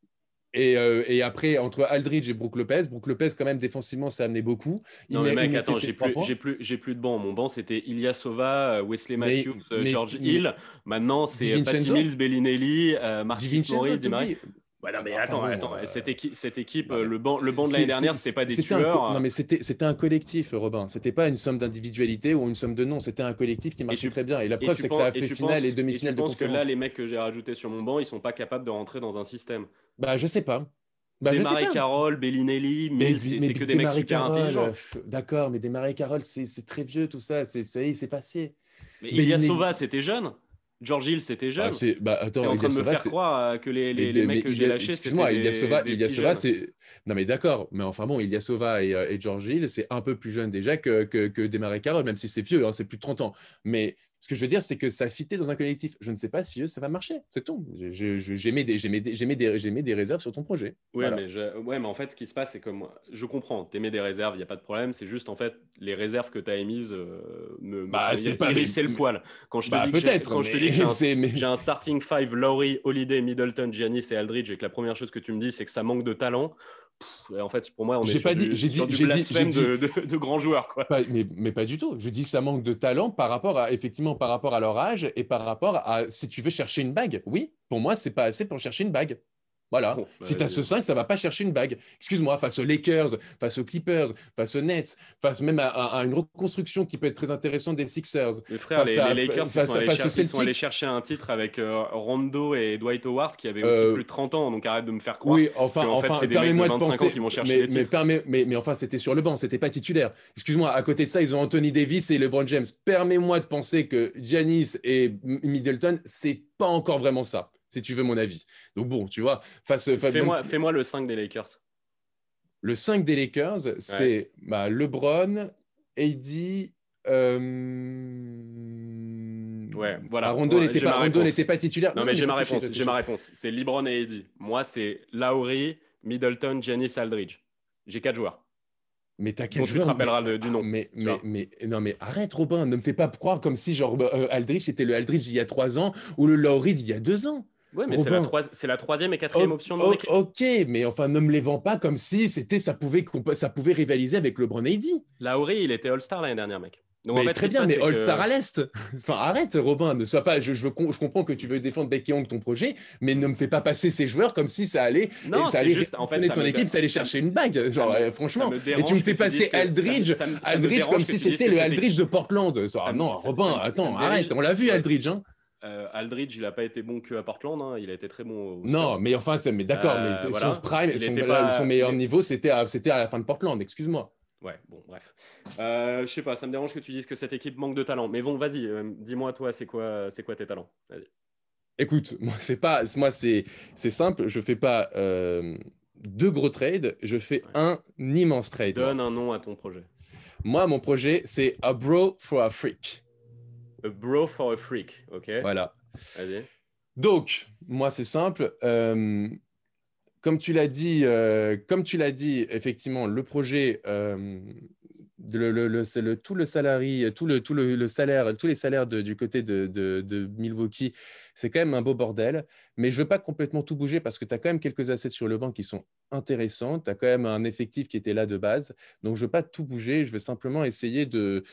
Et, euh, et, après, entre Aldridge et Brook Lopez, Brook Lopez, quand même, défensivement, ça a amené beaucoup. non, mais mec, attends, j'ai plus, plus, plus, de banc. Mon banc, c'était Ilyasova, Wesley Matthews, George Hill. Maintenant, c'est Patty Mills, Bellinelli, Marquis Mori, Ouais, non, mais Enfin, attends, bon, attends. euh, Cette équipe, cette équipe non, euh, le banc, le banc de l'année dernière, c'était pas des c'était un tueurs. co- non, mais c'était un collectif, Robin. C'était pas une somme d'individualité ou une somme de noms. C'était un collectif qui marchait tu- très bien. Et la preuve, c'est que ça a fait finale penses- et demi-finale de penses que conférence. là, les mecs que j'ai rajoutés sur mon banc, ils sont pas capables de rentrer dans un système. Bah, je sais pas. Bah, je pas. Carroll, Bellinelli, Mais, c'est que des mecs super intelligents. euh, D'accord, mais Desmarais Carroll, c'est c'est très vieux tout ça. C'est passé. Mais Bellinelli- Ilyasova, c'était jeune. George Hill, c'était jeune. Ah, c'est- bah, en train de me faire croire euh, que les, les, Mais- les mais mecs que j'ai lâchés, c'était Excuse-moi, Ilyasova, c'est. Non, mais d'accord, mais enfin bon, Ilyasova et, euh, et George Hill, c'est un peu plus jeune déjà que, que, que Desmarais Carroll, même si c'est vieux, hein, c'est plus de 30 ans. Mais ce que je veux dire, c'est que ça fité dans un collectif. Je ne sais pas si eux, ça va marcher. C'est tout. Je- je- je- J'ai mis, des- des- des, réserves sur ton projet. Voilà. mais je- ouais, mais en fait, ce qui se passe, c'est que moi, je comprends, t'aimais des réserves, il n'y a pas de problème, c'est juste en fait, les réserves que tu as émises euh, me, Bah, c'est pas- le poil. Quand je te Bah, dis que j'ai- mais- un, starting five, Lowry, Holiday, Middleton, Giannis et Aldridge, et que la première chose que tu me dis, c'est que ça manque de talent. En fait, pour moi, on est sur pas du, dit- j'ai dit- du j'ai dit- de, de- de grands joueurs, quoi. Pas- mais, mais pas du tout. Je dis que ça manque de talent par rapport à effectivement par rapport à leur âge et par rapport à si tu veux chercher une bague. Oui, pour moi, c'est pas assez pour chercher une bague. Voilà. Bon, si tu as ce 5, ça va pas chercher une bague. Excuse-moi, face aux Lakers, face aux Clippers, face aux Nets, face même à, à- à une reconstruction qui peut être très intéressante des Sixers. Les frères, Face les, à- les Lakers, ils face sont, face ils sont allés chercher un titre avec euh, Rondo et Dwight Howard qui avaient aussi Euh, plus de 30 ans, donc arrête de me faire croire. Oui, enfin, fait, enfin de permets-moi de 25 ans penser. qui mais, mais, titres. permets- mais, mais enfin, c'était sur le banc, c'était pas titulaire. Excuse-moi, à côté de ça, ils ont Anthony Davis et LeBron James. Permets-moi de penser que Giannis et Middleton, c'est pas encore vraiment ça, si tu veux mon avis. Donc bon, tu vois, face, Fais-moi le 5 des Lakers. le 5 des Lakers, c'est bah, LeBron, AD. euh, Ouais, voilà. ah, Rondo n'était pas, Rondo titulaire. Non, mais j'ai ma réponse. J'ai ma réponse. C'est LeBron et Eddie. Moi, c'est Lowry, Middleton, Giannis, Aldridge. J'ai quatre joueurs. Mais t'as quel tu te joueur rappelleras mais- du nom, Mais, tu mais, non, mais arrête, Robin. Ne me fais pas croire comme si genre euh, Aldridge était le Aldridge il y a trois ans ou le Lowry d'il y a deux ans. Ouais, mais c'est la, troisième et quatrième option ok, mais enfin, ne me les vends pas comme si c'était ça pouvait ça pouvait rivaliser avec LeBron et. Lowry, il était All-Star l'année dernière, mec. Donc, Mais en fait, très bien, mais c'est All que- Star à l'Est. Enfin, arrête, Robin, ne sois pas. Je, je, comprends que tu veux défendre Becky Young, ton projet, mais ne me fais pas passer ces joueurs comme si ça allait. Non, ça allait juste, en fait, ça ton équipe, ça allait chercher une bague. Genre, me- euh, franchement. me Et tu me fais passer Aldridge, Aldridge comme si c'était le Aldridge de Portland. Non, Robin, attends, arrête. On l'a vu, Aldridge. Euh, Aldridge, il n'a pas été bon que à Portland. hein. Il a été très bon. au Non, mais enfin, mais d'accord, Euh, mais voilà. son prime, son, pas- son meilleur niveau, c'était à, à la fin de Portland. Excuse-moi. Ouais, bon, bref. Euh, je sais pas, ça me dérange que tu dises que cette équipe manque de talent. Mais bon, vas-y, euh, dis-moi, toi, c'est quoi, quoi tes talents? Écoute, moi c'est pas, moi c'est, c'est simple. Je fais pas deux gros trades. Je fais un immense trade. Donne un nom à ton projet. Moi, mon projet, c'est a bro for a freak. A bro for a freak, ok? Voilà. Donc, moi, c'est simple. Euh, comme tu l'as dit, euh, comme tu l'as dit, effectivement, le projet, euh, le, tout le salarié, tout le, tout le, le salaire, tous les salaires de- du côté de, de- de Milwaukee, c'est quand même un beau bordel. Mais je veux pas complètement tout bouger parce que tu as quand même quelques assets sur le banc qui sont intéressants. Tu as quand même un effectif qui était là de base. Donc, je veux pas tout bouger. Je veux simplement essayer de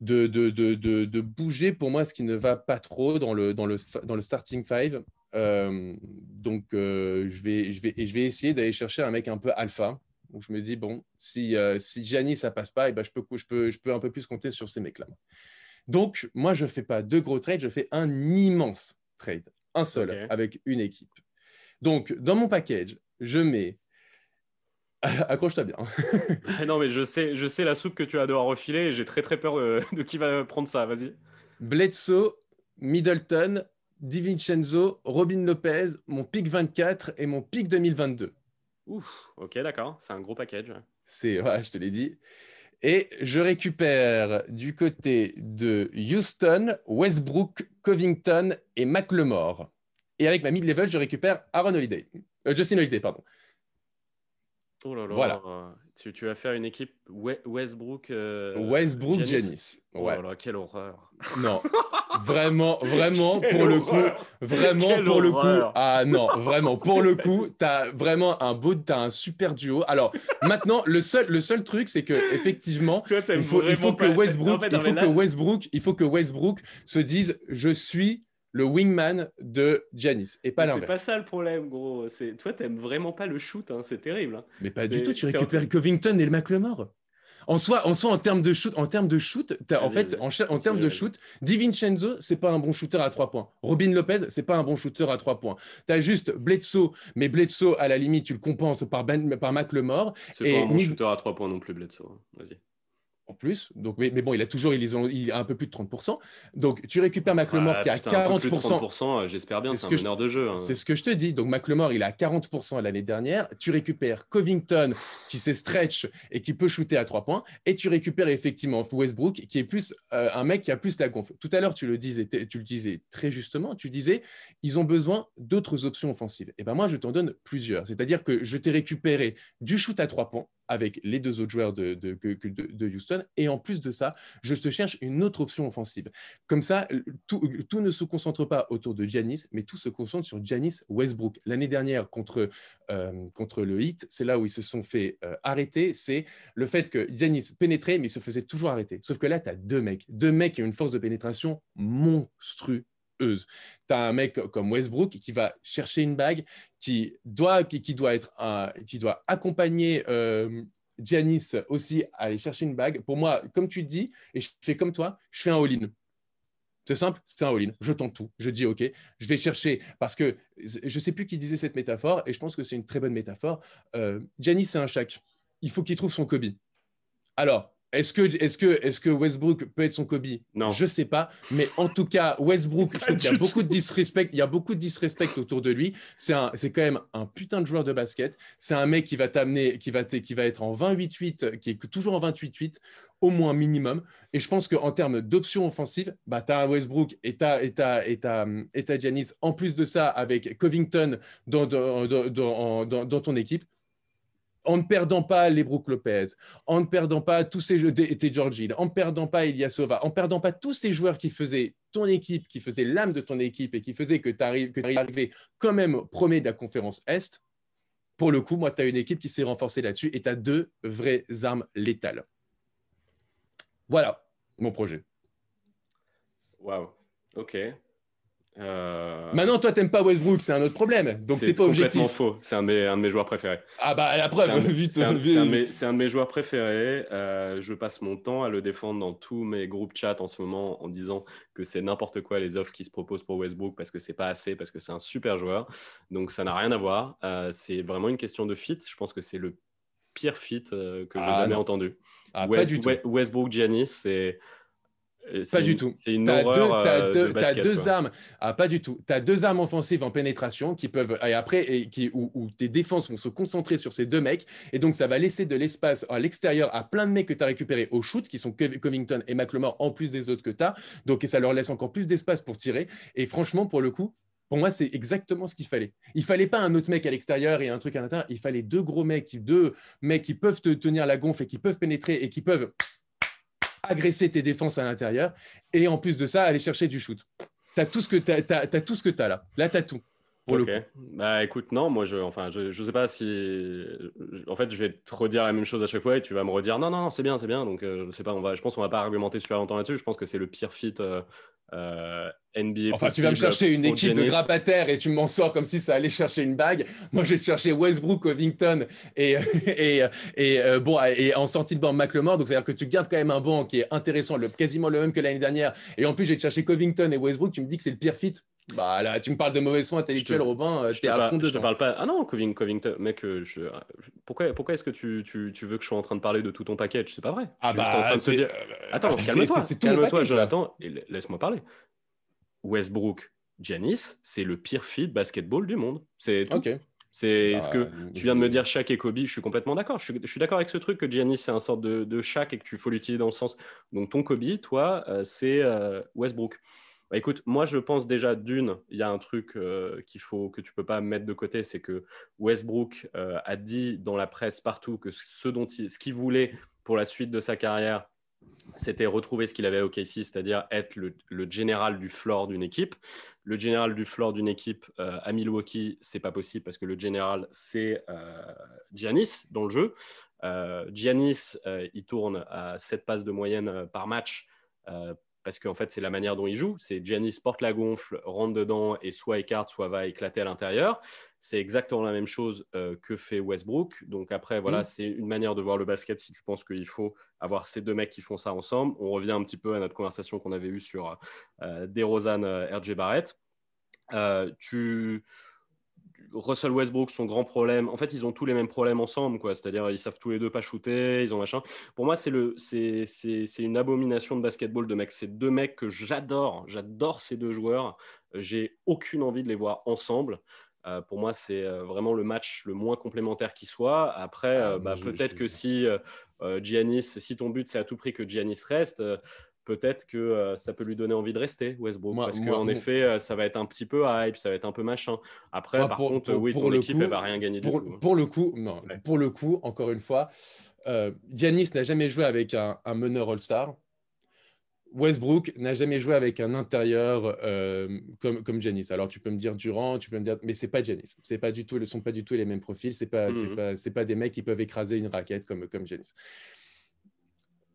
de, de, de, de, bouger pour moi ce qui ne va pas trop dans le, dans le, dans le starting five. Euh, donc, euh, je, vais, je, vais, et je vais essayer d'aller chercher un mec un peu alpha. Donc, je me dis, bon, si, euh, si Gianni, ça passe pas, et ben, je, peux, je, peux, je peux un peu plus compter sur ces mecs-là. Donc, moi, je ne fais pas deux gros trades, je fais un immense trade, un seul, avec une équipe. Donc, dans mon package, je mets. Accroche-toi bien. non, mais je sais, je sais la soupe que tu vas devoir refiler et j'ai très très peur de, de qui va prendre ça. Vas-y. Bledsoe, Middleton, DiVincenzo, Robin Lopez, mon pick 24 et mon pick 2022. Ouf, ok, d'accord. C'est un gros package. C'est, ouais, je te l'ai dit. Et je récupère du côté de Houston, Westbrook, Covington et McLemore. Et avec ma mid-level, je récupère Aaron Holiday. Euh, Justin Holiday, pardon. Oh là là. Voilà. Tu, tu vas faire une équipe We- Westbrook. euh, Westbrook, Giannis. Giannis. Oh Ouais. là là, quelle horreur. Non, vraiment, vraiment, Quelle pour le coup, vraiment, Quelle pour le coup, ah non, vraiment, pour le coup, tu as vraiment un beau, tu as un super duo. Alors, maintenant, le seul, le seul truc, c'est que effectivement, Toi, il faut, il faut vraiment que Westbrook, En fait, non, il faut que Westbrook, il faut que Westbrook se dise, je suis le wingman de Giannis et pas C'est l'inverse. pas ça le problème, gros. C'est toi, t'aimes vraiment pas le shoot, hein. c'est terrible. hein. Mais pas du C'est- tout, tu c'est récupères Covington et le McLemore. En soi, en soi, en termes de shoot, en termes de shoot, t'as- en fait, en, termes de shoot, DiVincenzo, c'est pas un bon shooter à trois points. Robin Lopez, c'est pas un bon shooter à trois points. T'as juste Bledsoe, mais Bledsoe, à la limite, tu le compenses par, ben, par McLemore C'est Et pas un bon Nick- shooter à 3 points non plus, Bledsoe. hein. Vas-y. En plus. Donc, mais, mais bon, il a toujours, ils ont, il a un peu plus de 30%. Donc, tu récupères McLemore Ah, qui a putain, de 40%. 30%, euh, j'espère bien, C'est c'est ce un meneur de jeu. hein. C'est ce que je te dis. Donc, McLemore, il a 40% l'année dernière. Tu récupères Covington, qui s'est stretch et qui peut shooter à trois points. Et tu récupères effectivement Westbrook, qui est plus euh, un mec qui a plus la conf. Tout à l'heure, tu le disais, tu le disais très justement. Tu disais, ils ont besoin d'autres options offensives. Et ben moi, je t'en donne plusieurs. C'est-à-dire que je t'ai récupéré du shoot à trois points avec les deux autres joueurs de, Houston. Et en plus de ça, je te cherche une autre option offensive. Comme ça, tout, tout ne se concentre pas autour de Giannis, mais tout se concentre sur Giannis Westbrook. L'année dernière, contre, euh, contre le Heat, c'est là où ils se sont fait euh, arrêter. C'est le fait que Giannis pénétrait, mais il se faisait toujours arrêter. Sauf que là, tu as deux mecs. Deux mecs qui ont une force de pénétration monstrueuse. Tu as un mec comme Westbrook qui va chercher une bague, qui doit, qui, qui doit, être un, qui doit accompagner euh, aussi à aller chercher une bague. Pour moi, comme tu dis, et je fais comme toi, je fais un all-in. C'est simple, c'est un all-in. Je tente tout. Je dis OK, je vais chercher parce que je ne sais plus qui disait cette métaphore et je pense que c'est une très bonne métaphore. Euh, Giannis, c'est un Shaq. Il faut qu'il trouve son Kobe. Alors, est-ce que, est que, est que Westbrook peut être son Kobe? Non. Je sais pas. Mais en tout cas, Westbrook, je trouve qu'il y a beaucoup de disrespect. Il y a beaucoup de disrespect autour de lui. C'est quand même un putain de joueur de basket. C'est un mec qui va t'amener, qui va, qui va être en 28-8, qui est toujours en 28-8, au moins minimum. Et je pense qu'en termes d'options offensives, bah, tu as un Westbrook et tu as, et t'as- et t'as- et t'as Giannis. En plus de ça, avec Covington dans, dans, dans- dans- dans- dans ton équipe, en ne perdant pas les Brook Lopez, en ne perdant pas tous ces jeux, George Hill, en ne perdant pas Ilyasova, en ne perdant pas tous ces joueurs qui faisaient ton équipe, qui faisaient l'âme de ton équipe et qui faisaient que tu arrivais quand même premier de la conférence Est, pour le coup, moi, tu as une équipe qui s'est renforcée là-dessus et tu as deux vraies armes létales. Voilà mon projet. Waouh. Ok. Euh, Maintenant, toi, t'aimes pas Westbrook, c'est un autre problème. Donc, c'est t'es pas complètement objectif. faux. C'est un, de mes- un de mes joueurs préférés. Ah bah, la C'est preuve, c'est un- c'est un de mes- c'est un de mes joueurs préférés. Euh, je passe mon temps à le défendre dans tous mes groupes chat en ce moment en disant que c'est n'importe quoi les offres qui se proposent pour Westbrook parce que c'est pas assez, parce que c'est un super joueur. Donc ça n'a rien à voir. Euh, c'est vraiment une question de fit. Je pense que c'est le pire fit que j'ai Ah, jamais non. entendu. Ah, pas du tout. We- Westbrook Giannis, c'est c'est Pas du une- tout. C'est une T'as horreur deux, t'as euh, deux- de t'as basket, deux quoi. armes. Ah, pas du tout. Tu as deux armes offensives en pénétration qui peuvent. Et après, et qui, où, où tes défenses vont se concentrer sur ces deux mecs. Et donc, ça va laisser de l'espace à l'extérieur à plein de mecs que tu as récupérés au shoot, qui sont Covington et McLemore, en plus des autres que tu as. Donc, et ça leur laisse encore plus d'espace pour tirer. Et franchement, pour le coup, pour moi, c'est exactement ce qu'il fallait. Il fallait pas un autre mec à l'extérieur et un truc à l'intérieur. Il fallait deux gros mecs, deux mecs qui peuvent te tenir la gonfle et qui peuvent pénétrer et qui peuvent agresser tes défenses à l'intérieur. Et en plus de ça, aller chercher du shoot. Tu as tout ce que tu as, as là. Là, tu as tout. Pour Ok. le coup. Bah écoute, non, moi je, enfin, je, je sais pas si, en fait, je vais te redire la même chose à chaque fois et tu vas me redire non, non, non, c'est bien, c'est bien. Donc euh, je sais pas, on va, je pense qu'on va pas argumenter super longtemps là-dessus. Je pense que c'est le pire fit euh, euh, NBA. Enfin, tu vas me chercher une équipe de Giannis. grappataires et tu m'en sors comme si ça allait chercher une bague. Moi, je vais te chercher Westbrook, Covington et, et, et, euh, bon, et en sortie de banc, McLemore. Donc, c'est-à-dire que tu gardes quand même un banc qui est intéressant, le, quasiment le même que l'année dernière. Et en plus, te chercher Covington et Westbrook. Tu me dis que c'est le pire fit. Bah là, tu me parles de mauvais soins intellectuels, Robin. euh, Je T'es te, à par- fond je te dedans. parle pas. Ah non, Coving- Covington, mec, euh, je, pourquoi, pourquoi est-ce que tu, tu, tu veux que je sois en train de parler de tout ton package? C'est pas vrai. Ah je suis juste en train bah, de te dire. euh, Attends, c'est- calme-toi, calme-toi. Jonathan, et la- laisse-moi parler. Westbrook, Giannis, c'est le pire fit basketball du monde. C'est tout. C'est Bah, ce que tu viens de me dire Shaq et Kobe, je suis complètement d'accord. Je suis, je suis d'accord avec ce truc que Giannis c'est un sorte de, de Shaq et que tu faut l'utiliser dans le sens. Donc ton Kobe, toi, euh, c'est euh, Westbrook. Bah, écoute, moi je pense déjà d'une, il y a un truc euh, qu'il faut que tu peux pas mettre de côté, c'est que Westbrook euh, a dit dans la presse partout que ce dont il, ce qu'il voulait pour la suite de sa carrière, c'était retrouver ce qu'il avait au KC, c'est-à-dire être le, général du floor d'une équipe. Le général du floor d'une équipe euh, à Milwaukee, c'est pas possible parce que le général, c'est euh, Giannis dans le jeu. Euh, Giannis, il tourne à 7 passes de moyenne par match. Euh, parce qu'en fait, c'est la manière dont il joue. C'est Giannis porte la gonfle, rentre dedans et soit écarte, soit va éclater à l'intérieur. C'est exactement la même chose euh, que fait Westbrook. Donc après, voilà, mm. c'est une manière de voir le basket si tu penses qu'il faut avoir ces deux mecs qui font ça ensemble. On revient un petit peu à notre conversation qu'on avait eue sur euh, DeRozan, euh, RJ Barrett. Euh, tu Russell Westbrook, son grand problème. En fait, ils ont tous les mêmes problèmes ensemble, quoi. C'est-à-dire, ils savent tous les deux pas shooter, ils ont machin. Pour moi, c'est le, c'est, c'est, c'est une abomination de basketball de mecs. C'est deux mecs que j'adore. J'adore ces deux joueurs. J'ai aucune envie de les voir ensemble. Euh, pour moi, c'est euh, vraiment le match le moins complémentaire qui soit. Après, ah, euh, bah, peut-être que si Giannis, si ton but c'est à tout prix que Giannis reste, peut-être que euh, ça peut lui donner envie de rester, Westbrook. parce qu'en effet, euh, ça va être un petit peu hype, ça va être un peu machin. Après, par contre, oui, ton équipe, elle va rien gagner pour, du tout. Pour le coup, non. Pour le coup, encore une fois, euh, Giannis n'a jamais joué avec un, meneur All-Star. Westbrook n'a jamais joué avec un intérieur comme, comme Giannis. Alors tu peux me dire Durant, tu peux me dire, mais c'est pas Giannis. C'est pas du tout, ils sont pas du tout les mêmes profils. C'est pas, c'est mmh pas, des mecs qui peuvent écraser une raquette comme comme Giannis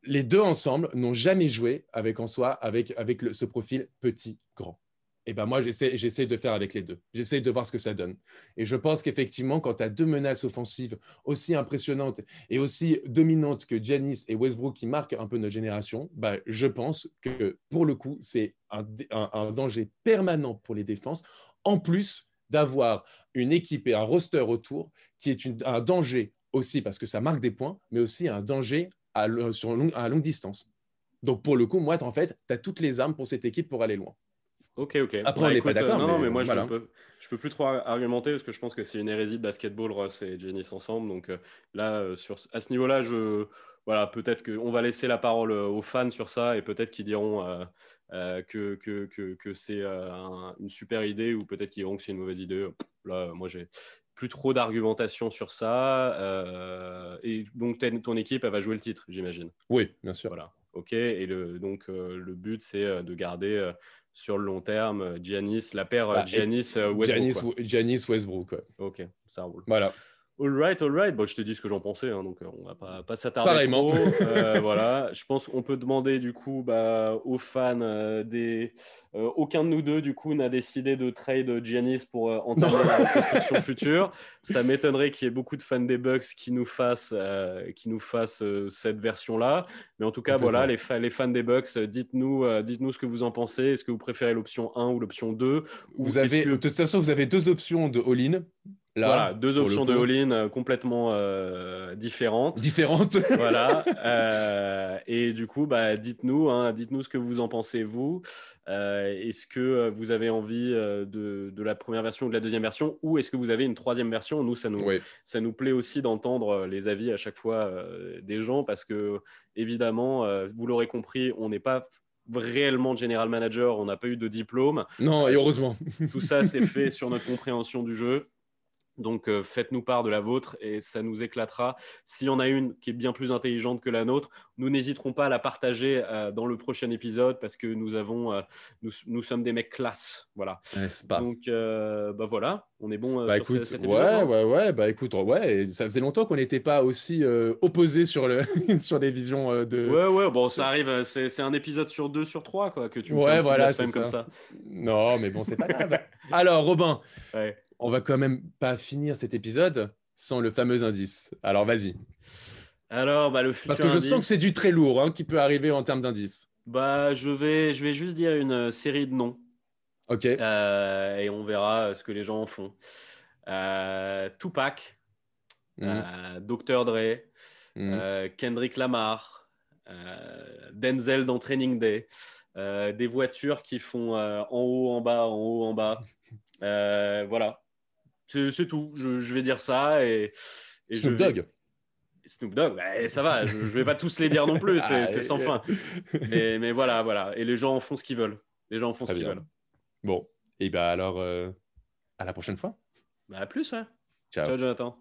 les deux ensemble n'ont jamais joué avec en soi, avec, avec ce profil petit-grand. Et ben moi, j'essaie de faire avec les deux. J'essaie de voir ce que ça donne. Et je pense qu'effectivement, quand tu as deux menaces offensives aussi impressionnantes et aussi dominantes que Giannis et Westbrook qui marquent un peu notre génération, bah, je pense que pour le coup, c'est un, danger permanent pour les défenses, en plus d'avoir une équipe et un roster autour qui est un danger aussi parce que ça marque des points, mais aussi un danger à, sur à longue distance. Donc, pour le coup, moi, en fait, tu as toutes les armes pour cette équipe pour aller loin. Ok, ok. Après, on n'est pas d'accord. Euh, non, mais, moi, je, peux, je peux plus trop argumenter parce que je pense que c'est une hérésie de basketball, Ross et Janice ensemble. Donc euh, là, euh, sur, à ce niveau-là, je, voilà, peut-être qu'on va laisser la parole aux fans sur ça et peut-être qu'ils diront que, que, que, que c'est une super idée ou peut-être qu'ils diront que c'est une mauvaise idée. Là, moi, j'ai plus trop d'argumentation sur ça. Euh, et donc, ton équipe, elle va jouer le titre, j'imagine. Oui, bien sûr. Voilà. OK. Et le, donc, euh, le but, c'est euh, de garder sur le long terme Giannis, la paire Giannis-Westbrook. Giannis, Westbrook. OK, ça roule. Voilà. All right, all right. Bon, je te dis ce que j'en pensais, hein, donc euh, on va pas, pas s'attarder trop. Euh, voilà, je pense qu'on peut demander du coup bah, aux fans euh, des. aucun de nous deux du coup n'a décidé de trade Giannis pour entamer la construction future. Ça m'étonnerait qu'il y ait beaucoup de fans des Bucks qui nous fassent, qui nous fassent cette version-là. Mais en tout cas, voilà, les, les, fans des Bucks, dites-nous, dites-nous ce que vous en pensez. Est-ce que vous préférez l'option 1 ou l'option 2 vous avez, De toute façon, vous avez deux options de all-in voilà, deux options de all-in euh, complètement euh, différentes. Différentes. voilà. Euh, et du coup, bah, dites-nous, hein, dites-nous ce que vous en pensez vous. est-ce que vous avez envie de, la première version ou de la deuxième version, ou est-ce que vous avez une troisième version? Nous, ça nous, ça nous plaît aussi d'entendre les avis à chaque fois des gens, parce que évidemment, vous l'aurez compris, on n'est pas réellement general manager, on n'a pas eu de diplôme. Non, et heureusement. Tout ça, c'est fait sur notre compréhension du jeu. Donc euh, faites-nous part de la vôtre et ça nous éclatera. S'il y en a une qui est bien plus intelligente que la nôtre, nous n'hésiterons pas à la partager euh, dans le prochain épisode parce que nous avons, euh, nous, sommes des mecs classe, voilà. Donc bah voilà, on est bon bah, sur écoute, cet épisode. Ouais, ouais, ouais, bah écoute, ouais, ça faisait longtemps qu'on n'était pas aussi opposés sur le sur les visions de. Ouais, ouais, bon, ça arrive, c'est un épisode sur deux sur trois quoi que tu. Me ouais, voilà, c'est comme ça. Non, mais bon, c'est pas grave. Alors, Robin. Ouais on va quand même pas finir cet épisode sans le fameux indice. Alors vas-y. Alors, bah, le Parce que je sens que c'est du très lourd hein, qui peut arriver en termes d'indice. Bah, je vais, je vais juste dire une euh, série de noms. Ok. Euh, et on verra euh, ce que les gens en font. Tupac, mhm. Dr. Dre, mhm. Kendrick Lamar, Denzel dans Training Day. des voitures qui font en haut, en bas, en haut, en bas. voilà. C'est tout. Je, vais dire ça. Et, Snoop Dogg. Snoop Dogg, bah, ça va, je, ne vais pas tous les dire non plus, c'est ah, sans fin. Mais, voilà, voilà. Et les gens font ce qu'ils veulent. Les gens font ce qu'ils veulent. Bon, et bien alors, euh, à la prochaine fois. Bah, à plus, ouais. Ciao. Ciao, Jonathan.